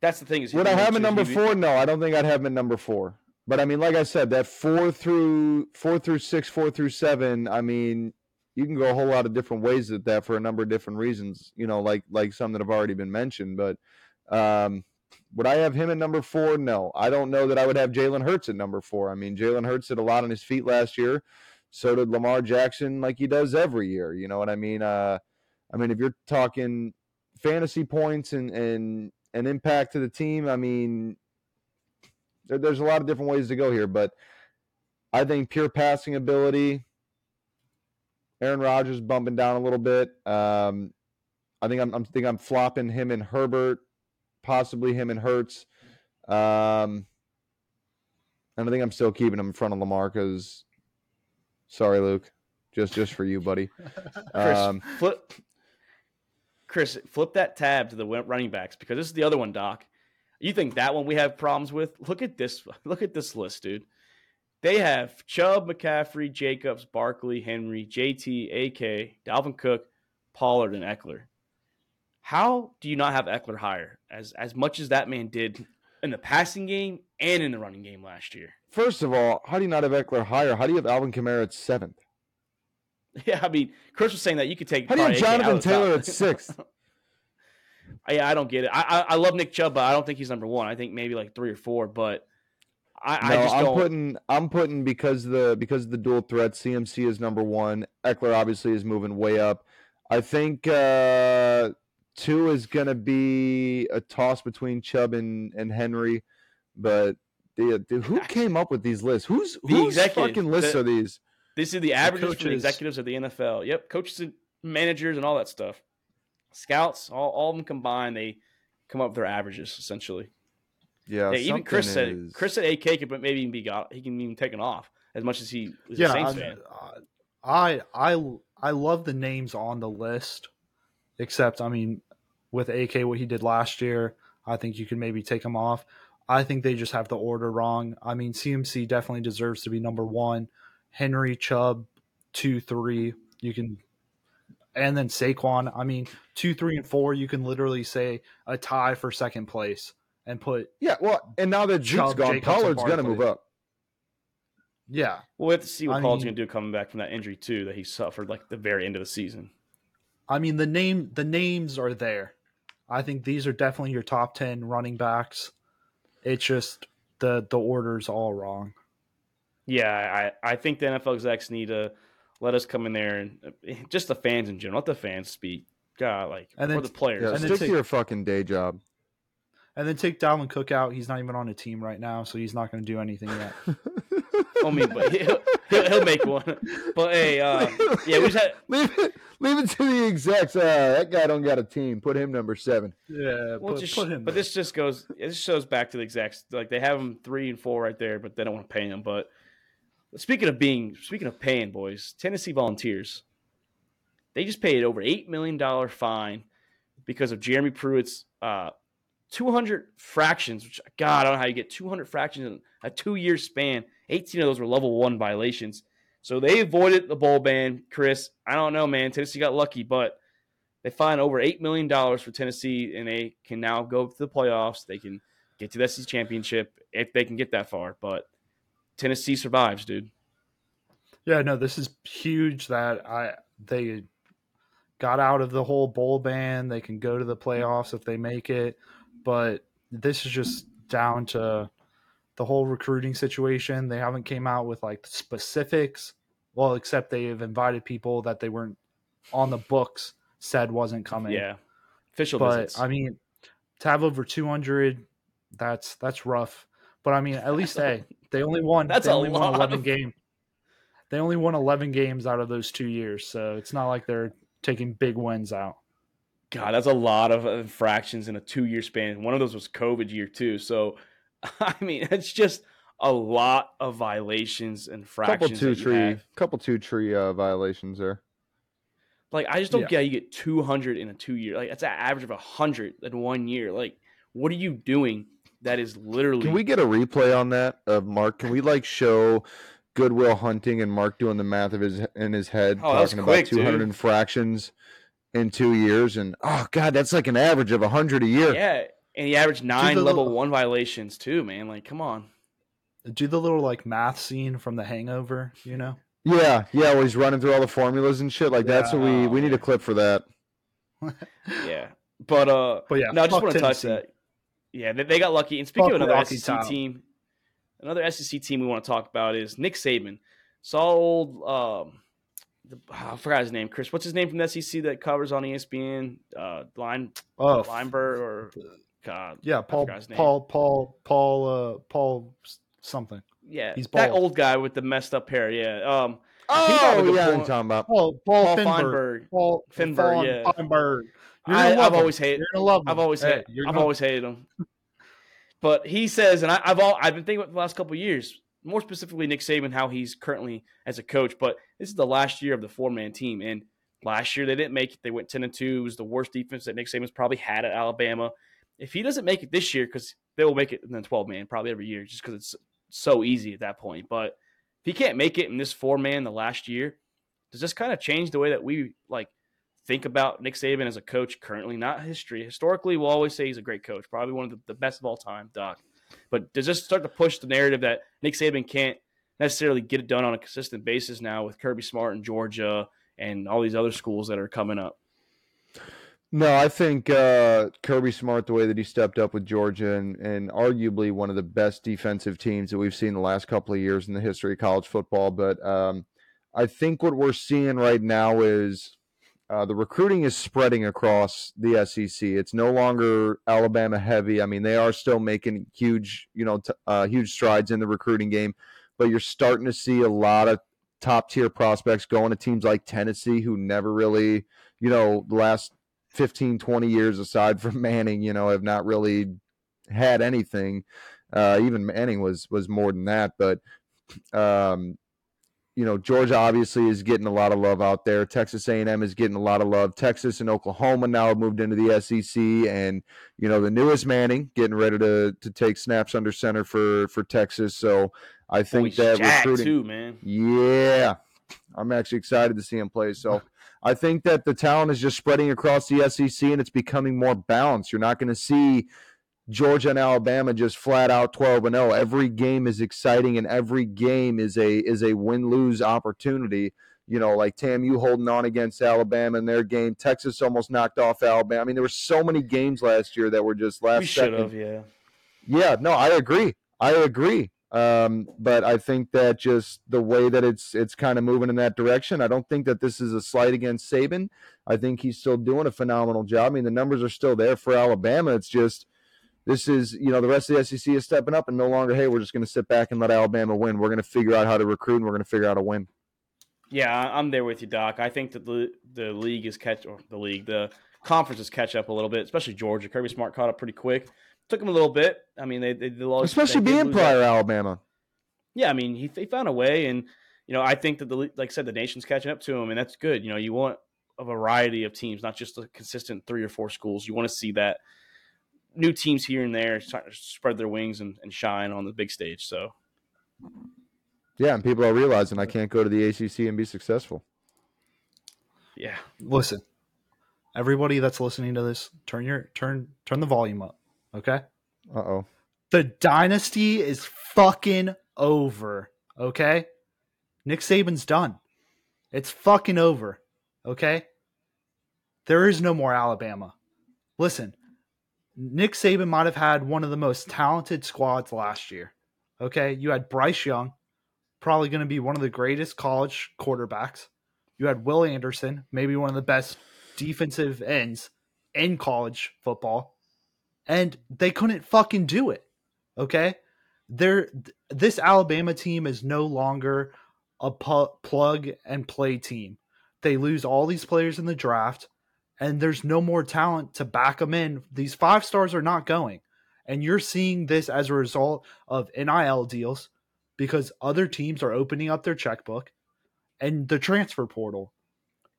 That's the thing is Would I have him at number be- four? No, I don't think I'd have him at number four. But I mean, like I said, that four through four through six, four through seven. I mean, you can go a whole lot of different ways at that for a number of different reasons. You know, like like some that have already been mentioned. But um, would I have him at number four? No, I don't know that I would have Jalen Hurts at number four. I mean, Jalen Hurts did a lot on his feet last year. So did Lamar Jackson, like he does every year. You know what I mean? Uh, I mean, if you're talking fantasy points and and and impact to the team, I mean, there, there's a lot of different ways to go here, but I think pure passing ability, Aaron Rodgers bumping down a little bit. Um, I think I'm, I'm think I'm flopping him and Herbert, possibly him and Hurts. Um, and I think I'm still keeping him in front of Lamar because, sorry, Luke, just just for you, buddy. Chris, Um, flip, Chris, flip that tab to the running backs because this is the other one, Doc. You think that one we have problems with? Look at this. Look at this list, dude. They have Chubb, McCaffrey, Jacobs, Barkley, Henry, JT, AK, Dalvin Cook, Pollard, and Ekeler. How do you not have Ekeler higher? As as much as that man did in the passing game and in the running game last year. First of all, how do you not have Ekeler higher? How do you have Alvin Kamara at seventh? Yeah, I mean, Chris was saying that you could take. How do you have probably AK out Jonathan top. Taylor at sixth? Yeah, I don't get it. I, I I love Nick Chubb, but I don't think he's number one. I think maybe like three or four. But I, I no, just I'm don't. putting I'm putting because the because of the dual threat. CMC is number one. Ekeler obviously is moving way up. I think uh, two is going to be a toss between Chubb and, and Henry, but the, the, who came up with these lists? Who's The whose executive, fucking lists the- are these? this is the averages for the coaches. executives of the NFL. Yep, coaches and managers and all that stuff. Scouts, all, all of them combined, they come up with their averages essentially. Yeah, Yeah, even Chris said Chris said AK could but maybe even be got he can even taken off as much as he is yeah, a Saints I, fan. I I I love the names on the list, except I mean, with AK what he did last year, I think you can maybe take him off. I think they just have the order wrong. I mean, CMC definitely deserves to be number one. Henry Chubb, two, three. You can, and then Saquon. I mean, two, three, and four. You can literally say a tie for second place and put yeah. Well, and now that Zeke's Chubb, gone, Jacobs, Pollard's going to move up. yeah. We'll have to see what I Pollard's mean- gonna do coming back from that injury too that he suffered like the very end of the season. I mean the name the names are there. I think these are definitely your top ten running backs. It's just the the order's all wrong. Yeah, I, I think the NFL execs need to let us come in there and just the fans in general, let the fans speak. God, like And or then- the players. Yeah, And stick to your fucking day job. And then take Dalvin Cook out. He's not even on a team right now, so he's not going to do anything yet. I mean, but he'll, he'll, he'll make one. But hey, uh, yeah, we just had leave it, leave it to the execs. Uh, that guy don't got a team. Put him number seven. yeah, well, put, just, put him. but there. this just goes. It just shows back to the execs. Like they have them three and four right there, but they don't want to pay them. But speaking of being, speaking of paying, boys, Tennessee Volunteers, they just paid over eight million dollar fine because of Jeremy Pruitt's uh, 200 fractions. Which God, I don't know how you get 200 fractions in a two year span. 18 of those were level one violations. So they avoided the bowl ban. Chris, I don't know, man. Tennessee got lucky, but they fined over eight million dollars for Tennessee, and they can now go to the playoffs. They can get to the SEC championship if they can get that far. But Tennessee survives, dude. yeah, no, this is huge that I they got out of the whole bowl ban. They can go to the playoffs if they make it, but this is just down to the whole recruiting situation. They haven't came out with like specifics. Well, except they have invited people that they weren't on the books said wasn't coming. Yeah, official but visits. I mean, to have over 200, that's that's rough. But I mean, at least hey, they only won. That's they only won 11 of- game. They only won 11 games out of those two years, so it's not like they're taking big wins out. God, that's a lot of infractions in a two-year span. One of those was COVID year too. So, I mean, it's just a lot of violations and fractions. Couple fractions. two that you tree, have. couple two tree uh, violations there. Like I just don't Yeah. get how you get 200 in a two year. Like that's an average of 100 in one year. Like what are you doing? That is literally. Can we get a replay on that of Mark? Can we like show Goodwill Hunting and Mark doing the math of his in his head, Oh, that was talking quick, about 200 dude. infractions in two years, and oh god, that's like an average of 100 a year. Yeah, and he averaged nine the level little- one violations too, man. Like, come on. Do the little like math scene from The Hangover, you know? Yeah, yeah, well, he's running through all the formulas and shit. Like that's what we we need a clip for that. Yeah, but uh, But yeah, no, I just want to touch that. Yeah, they, they got lucky. And speaking Fuck of another Rocky SEC Top. team, another SEC team we want to talk about is Nick Saban. Saw old, um, the, I forgot his name. Chris, what's his name from the SEC that covers on ESPN? Uh, Line Oh, Lineberg or God, yeah, Paul, his name. Paul, Paul, Paul, uh, Paul, something. yeah, He's that old guy with the messed up hair. Yeah, um, i've Oh good yeah, I'm talking about. Paul, Paul, Paul Finberg. Feinberg. Paul Finberg, Paul yeah. Feinberg. I, I've always hated. You're gonna love him. I've always Hey, hated. I've gonna- always hated him. But he says, and I, I've all I've been thinking about the last couple of years, more specifically Nick Saban, how he's currently as a coach. But this is the last year of the four man team, and last year they didn't make it. They went ten and two. It was the worst defense that Nick Saban's probably had at Alabama. If he doesn't make it this year, because they will make it in the twelve man probably every year, just because it's so easy at that point. But if he can't make it in this four man the last year, does this kind of change the way that we like think about Nick Saban as a coach currently? Not history. Historically, we'll always say he's a great coach, probably one of the, the best of all time, Doc. But does this start to push the narrative that Nick Saban can't necessarily get it done on a consistent basis now with Kirby Smart and Georgia and all these other schools that are coming up? No, I think uh, Kirby Smart, the way that he stepped up with Georgia, and, and arguably one of the best defensive teams that we've seen the last couple of years in the history of college football. But um, I think what we're seeing right now is uh, the recruiting is spreading across the SEC. It's no longer Alabama heavy. I mean, they are still making huge, you know, t- uh, huge strides in the recruiting game, but you're starting to see a lot of top tier prospects going to teams like Tennessee, who never really, you know, the last 15, 20 years aside from Manning, you know, have not really had anything. Uh, even Manning was was more than that, but um, you know, Georgia obviously is getting a lot of love out there. Texas A&M is getting a lot of love. Texas and Oklahoma now have moved into the SEC, and you know, the newest Manning getting ready to to take snaps under center for for Texas. So I think Boy, that Jack, recruiting, too, man. yeah, I'm actually excited to see him play. So I think that the talent is just spreading across the SEC and it's becoming more balanced. You're not going to see Georgia and Alabama just flat out 12 and 0. Every game is exciting and every game is a is a win lose opportunity. You know, like Tam, you holding on against Alabama in their game. Texas almost knocked off Alabama. I mean, there were so many games last year that were just last We second. have, yeah. Yeah, no, I agree. I agree. Um, but I think that just the way that it's it's kind of moving in that direction. I don't think that this is a slight against Saban. I think he's still doing a phenomenal job. I mean, the numbers are still there for Alabama. It's just this is you know the rest of the SEC is stepping up and no longer hey we're just going to sit back and let Alabama win. We're going to figure out how to recruit and we're going to figure out to win. Yeah, I'm there with you, Doc. I think that the the league is catch or the league, the conference is catch up a little bit, especially Georgia. Kirby Smart caught up pretty quick. Took him a little bit. I mean, they they, they lost, Especially they being lose that- prior Alabama. Yeah, I mean, he, he found a way, and you know, I think that the like I said, the nation's catching up to him, and that's good. You know, you want a variety of teams, not just a consistent three or four schools. You want to see that new teams here and there start to spread their wings and, and shine on the big stage. So Yeah, and people are realizing I can't go to the ACC and be successful. yeah, Listen, everybody that's listening to this, turn your turn turn the volume up. Okay. Uh oh. The dynasty is fucking over. Okay. Nick Saban's done. It's fucking over. Okay. There is no more Alabama. Listen, Nick Saban might have had one of the most talented squads last year. Okay. You had Bryce Young, probably going to be one of the greatest college quarterbacks. You had Will Anderson, maybe one of the best defensive ends in college football. And they couldn't fucking do it. Okay? They're this Alabama team is no longer a pu- plug and play team. They lose all these players in the draft and there's no more talent to back them in. These five stars are not going. And you're seeing this as a result of NIL deals because other teams are opening up their checkbook and the transfer portal.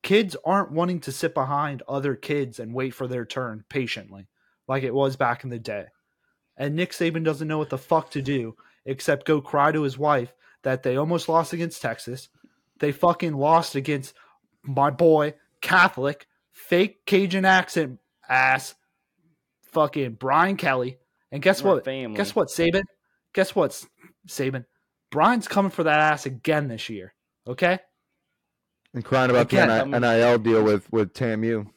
kids aren't wanting to sit behind other kids and wait for their turn patiently like it was back in the day. And Nick Saban doesn't know what the fuck to do except go cry to his wife that they almost lost against Texas. They fucking lost against my boy, Catholic, fake Cajun accent ass, fucking Brian Kelly. And guess We're what? family. Guess what, Saban? Guess what, Saban? Brian's coming for that ass again this year. Okay? And crying about Again, the I mean- NIL deal with with TAMU.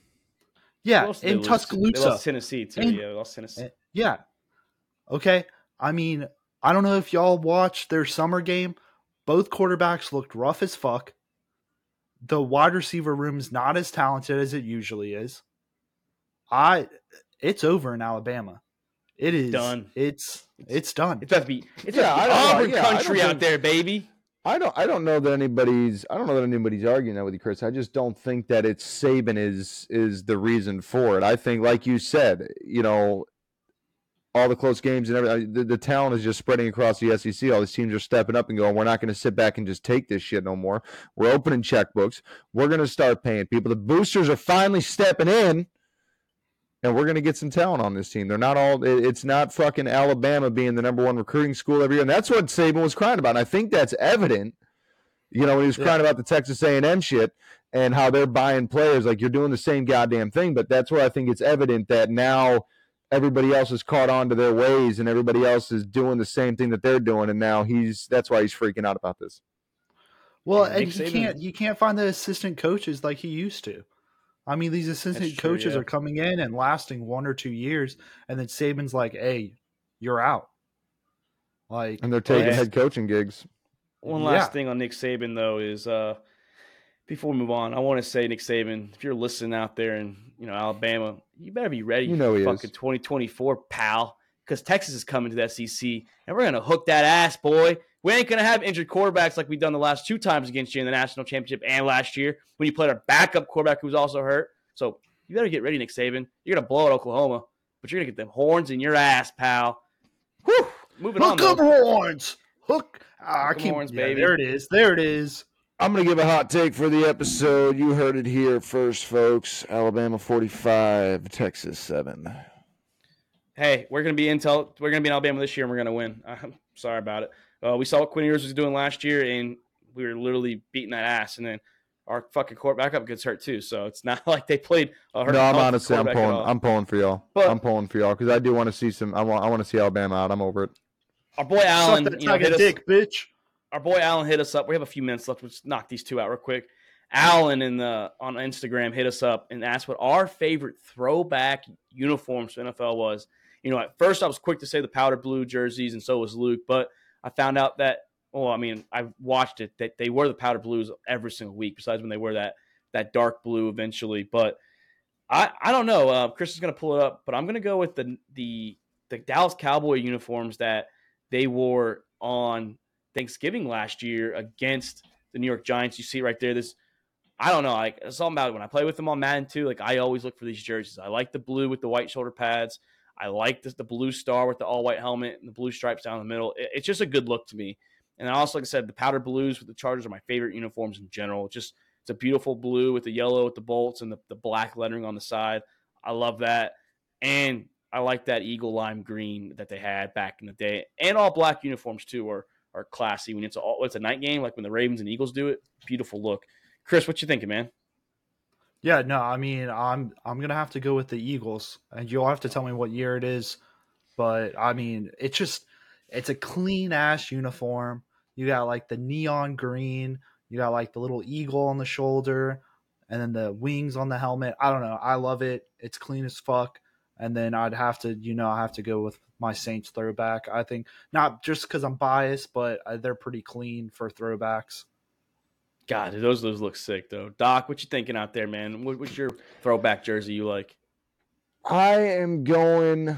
Yeah, else they in lose? They Tuscaloosa. lost to Tennessee too. And- yeah, lost Tennessee. Yeah. Okay. I mean, I don't know if y'all watched their summer game. Both quarterbacks looked rough as fuck. The wide receiver room's not as talented as it usually is. I it's over in Alabama. It is Done. It's it's done. It's about to be it's Yeah, about to be Auburn yeah, country out think- there, baby. I don't I don't know that anybody's I don't know that anybody's arguing that with you, Chris. I just don't think that it's Saban is is the reason for it. I think, like you said, you know, all the close games and everything, uh, the, the talent is just spreading across the SEC. All these teams are stepping up and going, we're not going to sit back and just take this shit no more. We're opening checkbooks. We're going to start paying people. The boosters are finally stepping in. And we're going to get some talent on this team. They're not all. it- It's not fucking Alabama being the number one recruiting school every year, and that's what Saban was crying about. And I think that's evident. You know, when he was Yeah. crying about the Texas A&M shit and how they're buying players, like you're doing the same goddamn thing. But that's where I think it's evident that now everybody else has caught on to their ways, and everybody else is doing the same thing that they're doing, and now he's that's why he's freaking out about this. well, Yeah, and Nick you can't you can't find the assistant coaches like he used to. I mean, these assistant That's true, coaches yeah. are coming in and lasting one or two years, and then Saban's like, "Hey, you're out." Like, And they're taking yeah. head coaching gigs. One last Yeah. thing on Nick Saban though is uh before we move on, I want to say Nick Saban, if you're listening out there in you know Alabama, you better be ready You know for he fucking is. 2024, pal, because Texas is coming to the SEC and we're gonna hook that ass, boy. We ain't gonna have injured quarterbacks like we've done the last two times against you in the national championship and last year when you played our backup quarterback who was also hurt. So you better get ready, Nick Saban. You're gonna blow at Oklahoma, but you're gonna get them horns in your ass, pal. Whew. Moving on. hook though. horns, hook. Ah, I Hook 'em can't. horns, yeah, baby. There it is. There it is. I'm going to give a hot take for the episode. You heard it here first, folks. Alabama 45, Texas 7. hey, we're gonna be Intel. We're gonna be in Alabama this year, and we're gonna win. I'm sorry about it. Uh, we saw what Quinn Ewers was doing last year, and we were literally beating that ass. And then our fucking quarterback up gets hurt too. So it's not like they played. A hurt, No, I'm honestly, I'm pulling. I'm pulling for y'all. But- I'm pulling for y'all because I do want to see some. I want. I want to see Alabama out. I'm over it. Our boy Allen, Suck that you know, tiger hit us, dick, bitch. Our boy Allen hit us up. We have a few minutes left. Let's knock these two out real quick. Allen in the on Instagram hit us up and asked what our favorite throwback uniforms for NFL was. You know, at first I was quick to say the powder blue jerseys, and so was Luke. But I found out that, well, I mean, I watched it that they wear the powder blues every single week. Besides when they wear that that dark blue eventually. But I I don't know. Uh, Chris is going to pull it up, but I'm going to go with the the the Dallas Cowboy uniforms that they wore on Thanksgiving last year against the New York Giants. You see right there. This I don't know. Like it's all about when I play with them on Madden too. Like I always look for these jerseys. I like the blue with the white shoulder pads. I like this, the blue star with the all white helmet and the blue stripes down the middle. It- it's just a good look to me. And also, like I said, the powder blues with the Chargers are my favorite uniforms in general. Just it's a beautiful blue with the yellow with the bolts and the, the black lettering on the side. I love that. And I like that eagle lime green that they had back in the day. And all black uniforms too are are classy when it's all it's a night game, like when the Ravens and Eagles do it. Beautiful look. Chris, what you thinking, man? Yeah, no, I mean, I'm I'm gonna have to go with the Eagles, and you'll have to tell me what year it is. But I mean, it's just it's a clean ass uniform. You got like the neon green, you got like the little eagle on the shoulder, and then the wings on the helmet. I don't know. I love it. It's clean as fuck. And then I'd have to, you know, I have to go with my Saints throwback. I think not just because I'm biased, but uh, they're pretty clean for throwbacks. God, those those look sick though. Doc, what you thinking out there, man? What, what's your throwback jersey you like? I am going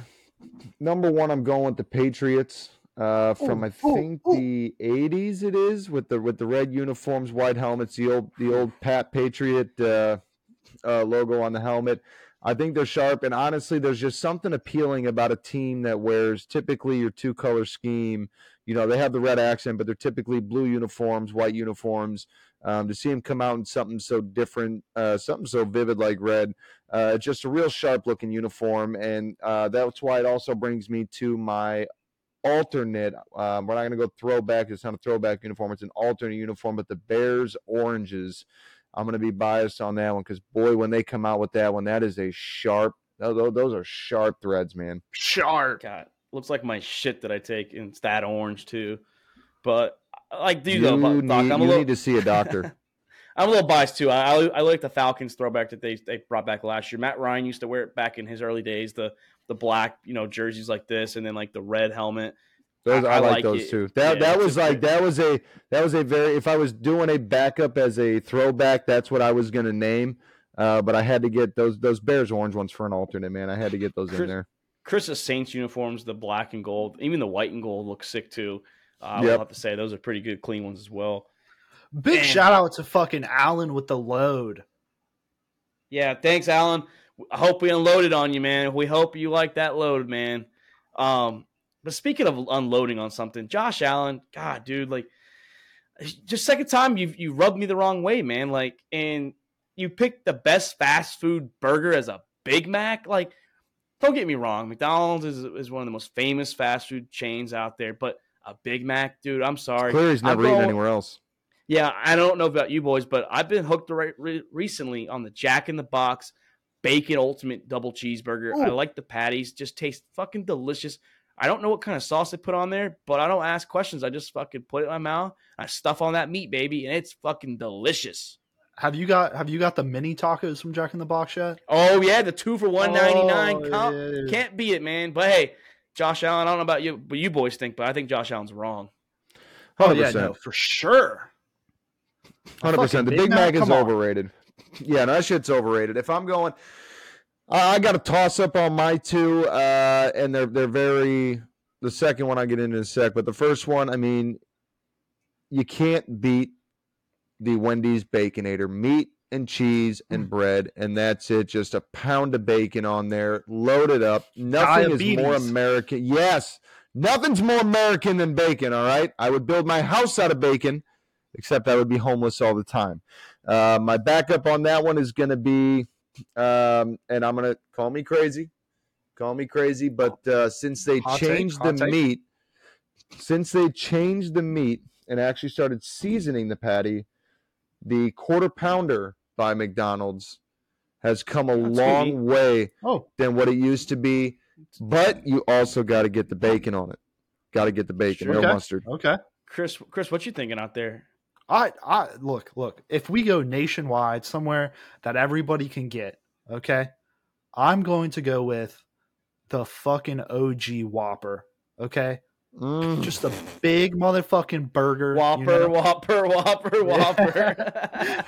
number one. I'm going with the Patriots uh, from Ooh, I think ooh. the '80s. It is with the with the red uniforms, white helmets, the old the old Pat Patriot uh, uh, logo on the helmet. I think they're sharp, and honestly, there's just something appealing about a team that wears typically your two color scheme. You know, they have the red accent, but they're typically blue uniforms, white uniforms, Um, to see him come out in something so different, uh, something so vivid like red, uh, just a real sharp looking uniform, and uh, that's why it also brings me to my alternate. Um, we're not going to go throwback. It's not a throwback uniform. It's an alternate uniform, but the Bears oranges. I'm going to be biased on that one because boy, when they come out with that one, that is a sharp. Those those are sharp threads, man. Sharp. God, looks like my shit that I take, and it's that orange too. But like, do You, though, Doc, need, I'm you a little. need to see a doctor. I'm a little biased too. I, I I like the Falcons throwback that they they brought back last year. Matt Ryan used to wear it back in his early days. The the black you know jerseys like this, and then like the red helmet. Those I- I, I like, like those it. too. That Yeah, that was like that was a that was a very if I was doing a backup as a throwback, that's what I was gonna name. Uh, but I had to get those those Bears orange ones for an alternate, man. I had to get those in Chris- there. Chris's Saints uniforms, the black and gold, even the white and gold look sick too. Uh, I Yep. will have to say those are pretty good, clean ones as well. Big Man. shout out to fucking Allen with the load. Yeah, thanks, Alan. I hope we unloaded on you, man. We hope you like that load, man. Um, but speaking of unloading on something, Josh Allen, God, dude, like, just second time you you rubbed me the wrong way, man. Like, and you picked the best fast food burger as a Big Mac. Like, don't get me wrong, McDonald's is is one of the most famous fast food chains out there, but a Big Mac, dude, I'm sorry. Clearly, he's never eaten anywhere else. Yeah, I don't know about you boys, but I've been hooked re- re- recently on the Jack in the Box bacon ultimate double cheeseburger. I like the patties; just taste fucking delicious. I don't know what kind of sauce they put on there, but I don't ask questions. I just fucking put it in my mouth. I stuff on that meat, baby, and it's fucking delicious. Have you got Have you got the mini tacos from Jack in the Box yet? Oh yeah, the two for one ninety nine. Oh, yeah. Can't beat it, man. But hey, Josh Allen. I don't know about you, but you boys think, but I think Josh Allen's wrong. Oh Hundred yeah, percent. no, for sure. Hundred percent. The Big Big Mac, Mac? is Come on. overrated. Yeah, no, that shit's overrated. If I'm going, I, I got a toss up on my two, uh, and they're they're very. The second one I get into in a sec, but the first one, I mean, you can't beat the Wendy's Baconator meat and cheese and Mm. bread, and that's it. Just a pound of bacon on there, loaded up. Nothing is more American. Yes, nothing's more American than bacon. All right, I would build my house out of bacon, except I would be homeless all the time. Uh, my backup on that one is going to be, um, and I'm going to call me crazy, call me crazy, but uh, since they Hot changed hot the take. meat, since they changed the meat and actually started seasoning the patty, the quarter pounder by McDonald's has come a That's long meat. way Oh, than what it used to be. But you also got to get the bacon on it. Got to get the bacon, Sure. no Okay. mustard. okay. Chris, Chris, what you thinking out there? I I look look. If we go nationwide somewhere that everybody can get, okay, I'm going to go with the fucking OG Whopper. Okay, Mm. just a big motherfucking burger. you Whopper, know? Whopper, Whopper, Whopper.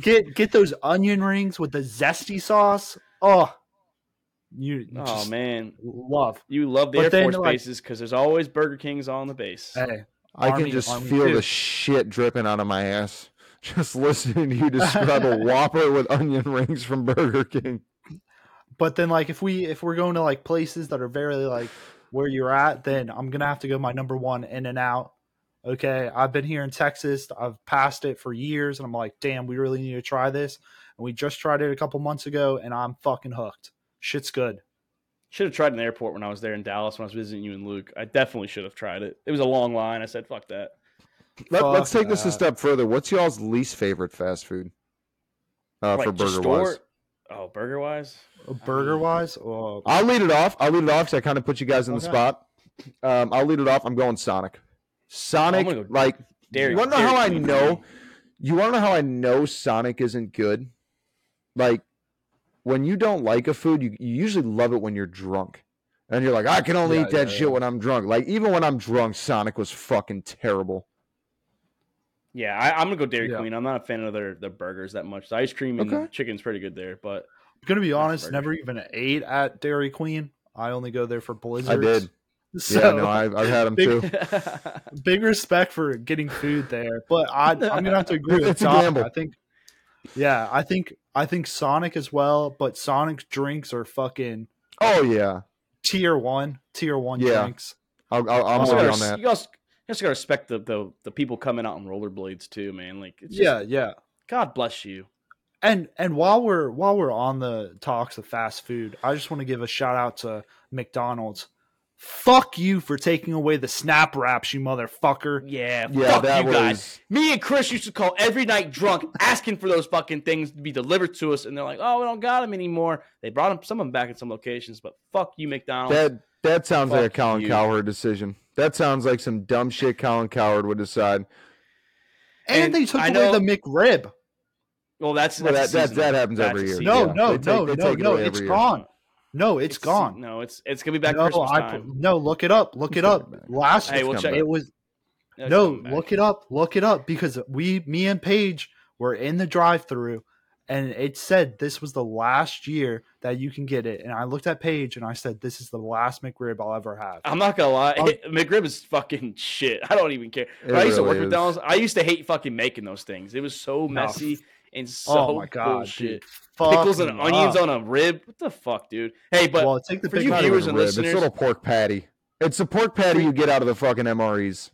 Get get those onion rings with the zesty sauce. Oh, you oh man, love. you love the But Air Force like- bases because there's always Burger Kings on the base. Hey, I can just feel the shit dripping out of my ass just listening to you describe a Whopper with onion rings from Burger King. but then like if we if we're going to like places that are very like where you're at then i'm gonna have to go my number one in and out okay? I've been here in texas i've passed it for years and i'm like damn we really need to try this. And we just tried it a couple months ago and i'm fucking hooked. Shit's good Should have tried in the airport when I was there in Dallas when I was visiting you and Luke. I definitely should have tried it. It was a long line. I said, "Fuck that." Let, us Fuck take this a step further. What's y'all's least favorite fast food uh, for Like, just burger store- wise? Oh, burger wise. burger wise oh, I'll lead it off. I'll lead it off because I kind of put you guys in the spot. Um, I'll lead it off. I'm going Sonic. Sonic, I'm go like Dairy. you want to know how I know? You want to know how I know Sonic isn't good? Like when you don't like a food, you, you usually love it when you're drunk, and you're like, I can only Yeah, eat that yeah, shit yeah. when I'm drunk. Like even when I'm drunk, Sonic was fucking terrible. Yeah, I, I'm gonna go Dairy Yeah. Queen. I'm not a fan of their their burgers that much. The ice cream and Okay. chicken's pretty good there, but i'm gonna be honest never even ate at dairy queen i only go there for blizzards I did. so yeah, no, I've, I've had them Big- too. big respect for getting food there, but I, I'm gonna have to agree with It's a gamble. I think, yeah, I think I think Sonic as well, but Sonic drinks are fucking Oh yeah, tier one, tier one Yeah. drinks. I'll, I'll, I'm also gotta, on that. You also, just gotta respect the, the the people coming out on rollerblades too, man. Like, it's just, yeah, yeah. God bless you. And and while we're while we're on the talks of fast food, I just want to give a shout out to McDonald's. Fuck you for taking away the snap wraps, you motherfucker. Yeah, Yeah, fuck that you guys. was. Me and Chris used to call every night drunk, asking for those fucking things to be delivered to us, and they're like, "Oh, we don't got them anymore." They brought them, some of them back in some locations, but fuck you, McDonald's. That that sounds like a Fuck Colin you. Cowherd decision. That sounds like some dumb shit Colin Cowherd would decide. And, And they took I away know- the McRib. well, that's, Well, that's that- that- that happens That's every year. seasonal. No, Yeah, no, take- no, they no, it no. away It's year. gone. No, it's gone. No, it's it's gonna be back no, Christmas I time. put- no, look it up. Look it up. back. Last Hey, we'll come check. back. it was It's no, look it up. Look it up because we, me and Paige were in the drive-through, and it said this was the last year that you can get it. And I looked at Paige and I said, "This is the last McRib I'll ever have." I'm not gonna lie, Um, McRib is fucking shit. I don't even care. I used to work really at is. McDonald's. I used to hate fucking making those things. It was so messy and so oh my god, bullshit. dude. Pickles and me onions up. on a rib. What the fuck, dude? Hey, but well, take the for big you viewers and rib, listeners- It's little pork patty. It's a pork patty you get out of the fucking MREs.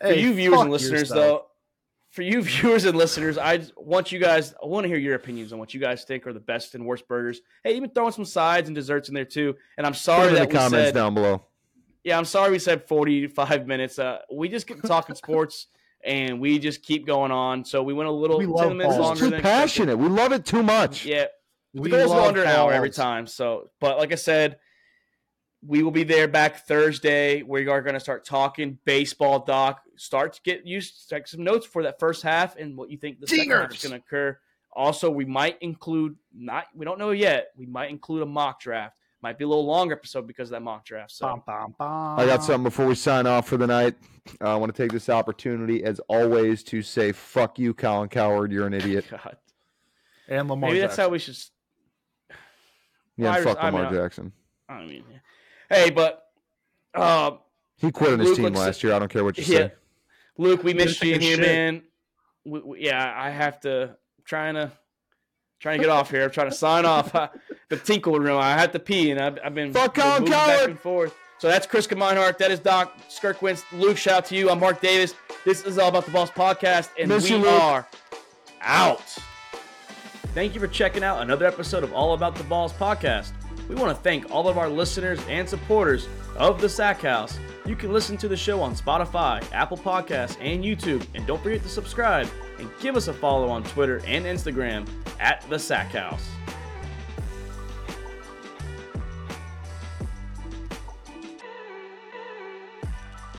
for you viewers and fuck listeners, yourself. though, for you viewers and listeners, I want you guys. I want to hear your opinions on what you guys think are the best and worst burgers. Hey, even throwing some sides and desserts in there too. And I'm Put sorry it in that the we comments said, down below. yeah, I'm sorry we said 45 minutes. Uh, we just get talking sports and we just keep going on. So we went a little We 10 minutes balls. longer It's too than expected. passionate. We love it too much. Yeah, We the goals go love under an hour every time. So, but like I said, we will be there back Thursday. We are going to start talking baseball. Doc, start to get used, take some notes for that first half and what you think the second half is going to occur. Also, we might include not we don't know yet. We might include a mock draft. Might be a little longer episode because of that mock draft. So Bum, bum, bum. I got something before we sign off for the night. Uh, I want to take this opportunity, as always, to say "fuck you, Colin Cowherd. You're an idiot." God, And Lamar. maybe that's Jackson. how we should. Yeah, Irish- fuck I mean, Lamar Jackson. I mean, hey, but uh, He quit on his Luke team looks- last year. I don't care what you Yeah. say. Luke, we You're missed you here, shit. man. We, we- yeah, I have to trying to trying to get off here. I'm trying to sign off. the tinkle room. I had to pee, and I've, I've been Fuck Colin moving back and forth. So that's Chris Meinhardt. That is Doc Skirkwins. Luke, shout out to you. I'm Mark Davis. This is all about the Balls podcast, and Miss we you, are out. Thank you for checking out another episode of All About the Balls podcast. We want to thank all of our listeners and supporters of the Sack House. You can listen to the show on Spotify, Apple Podcasts, and YouTube. And don't forget to subscribe and give us a follow on Twitter and Instagram at the Sack House.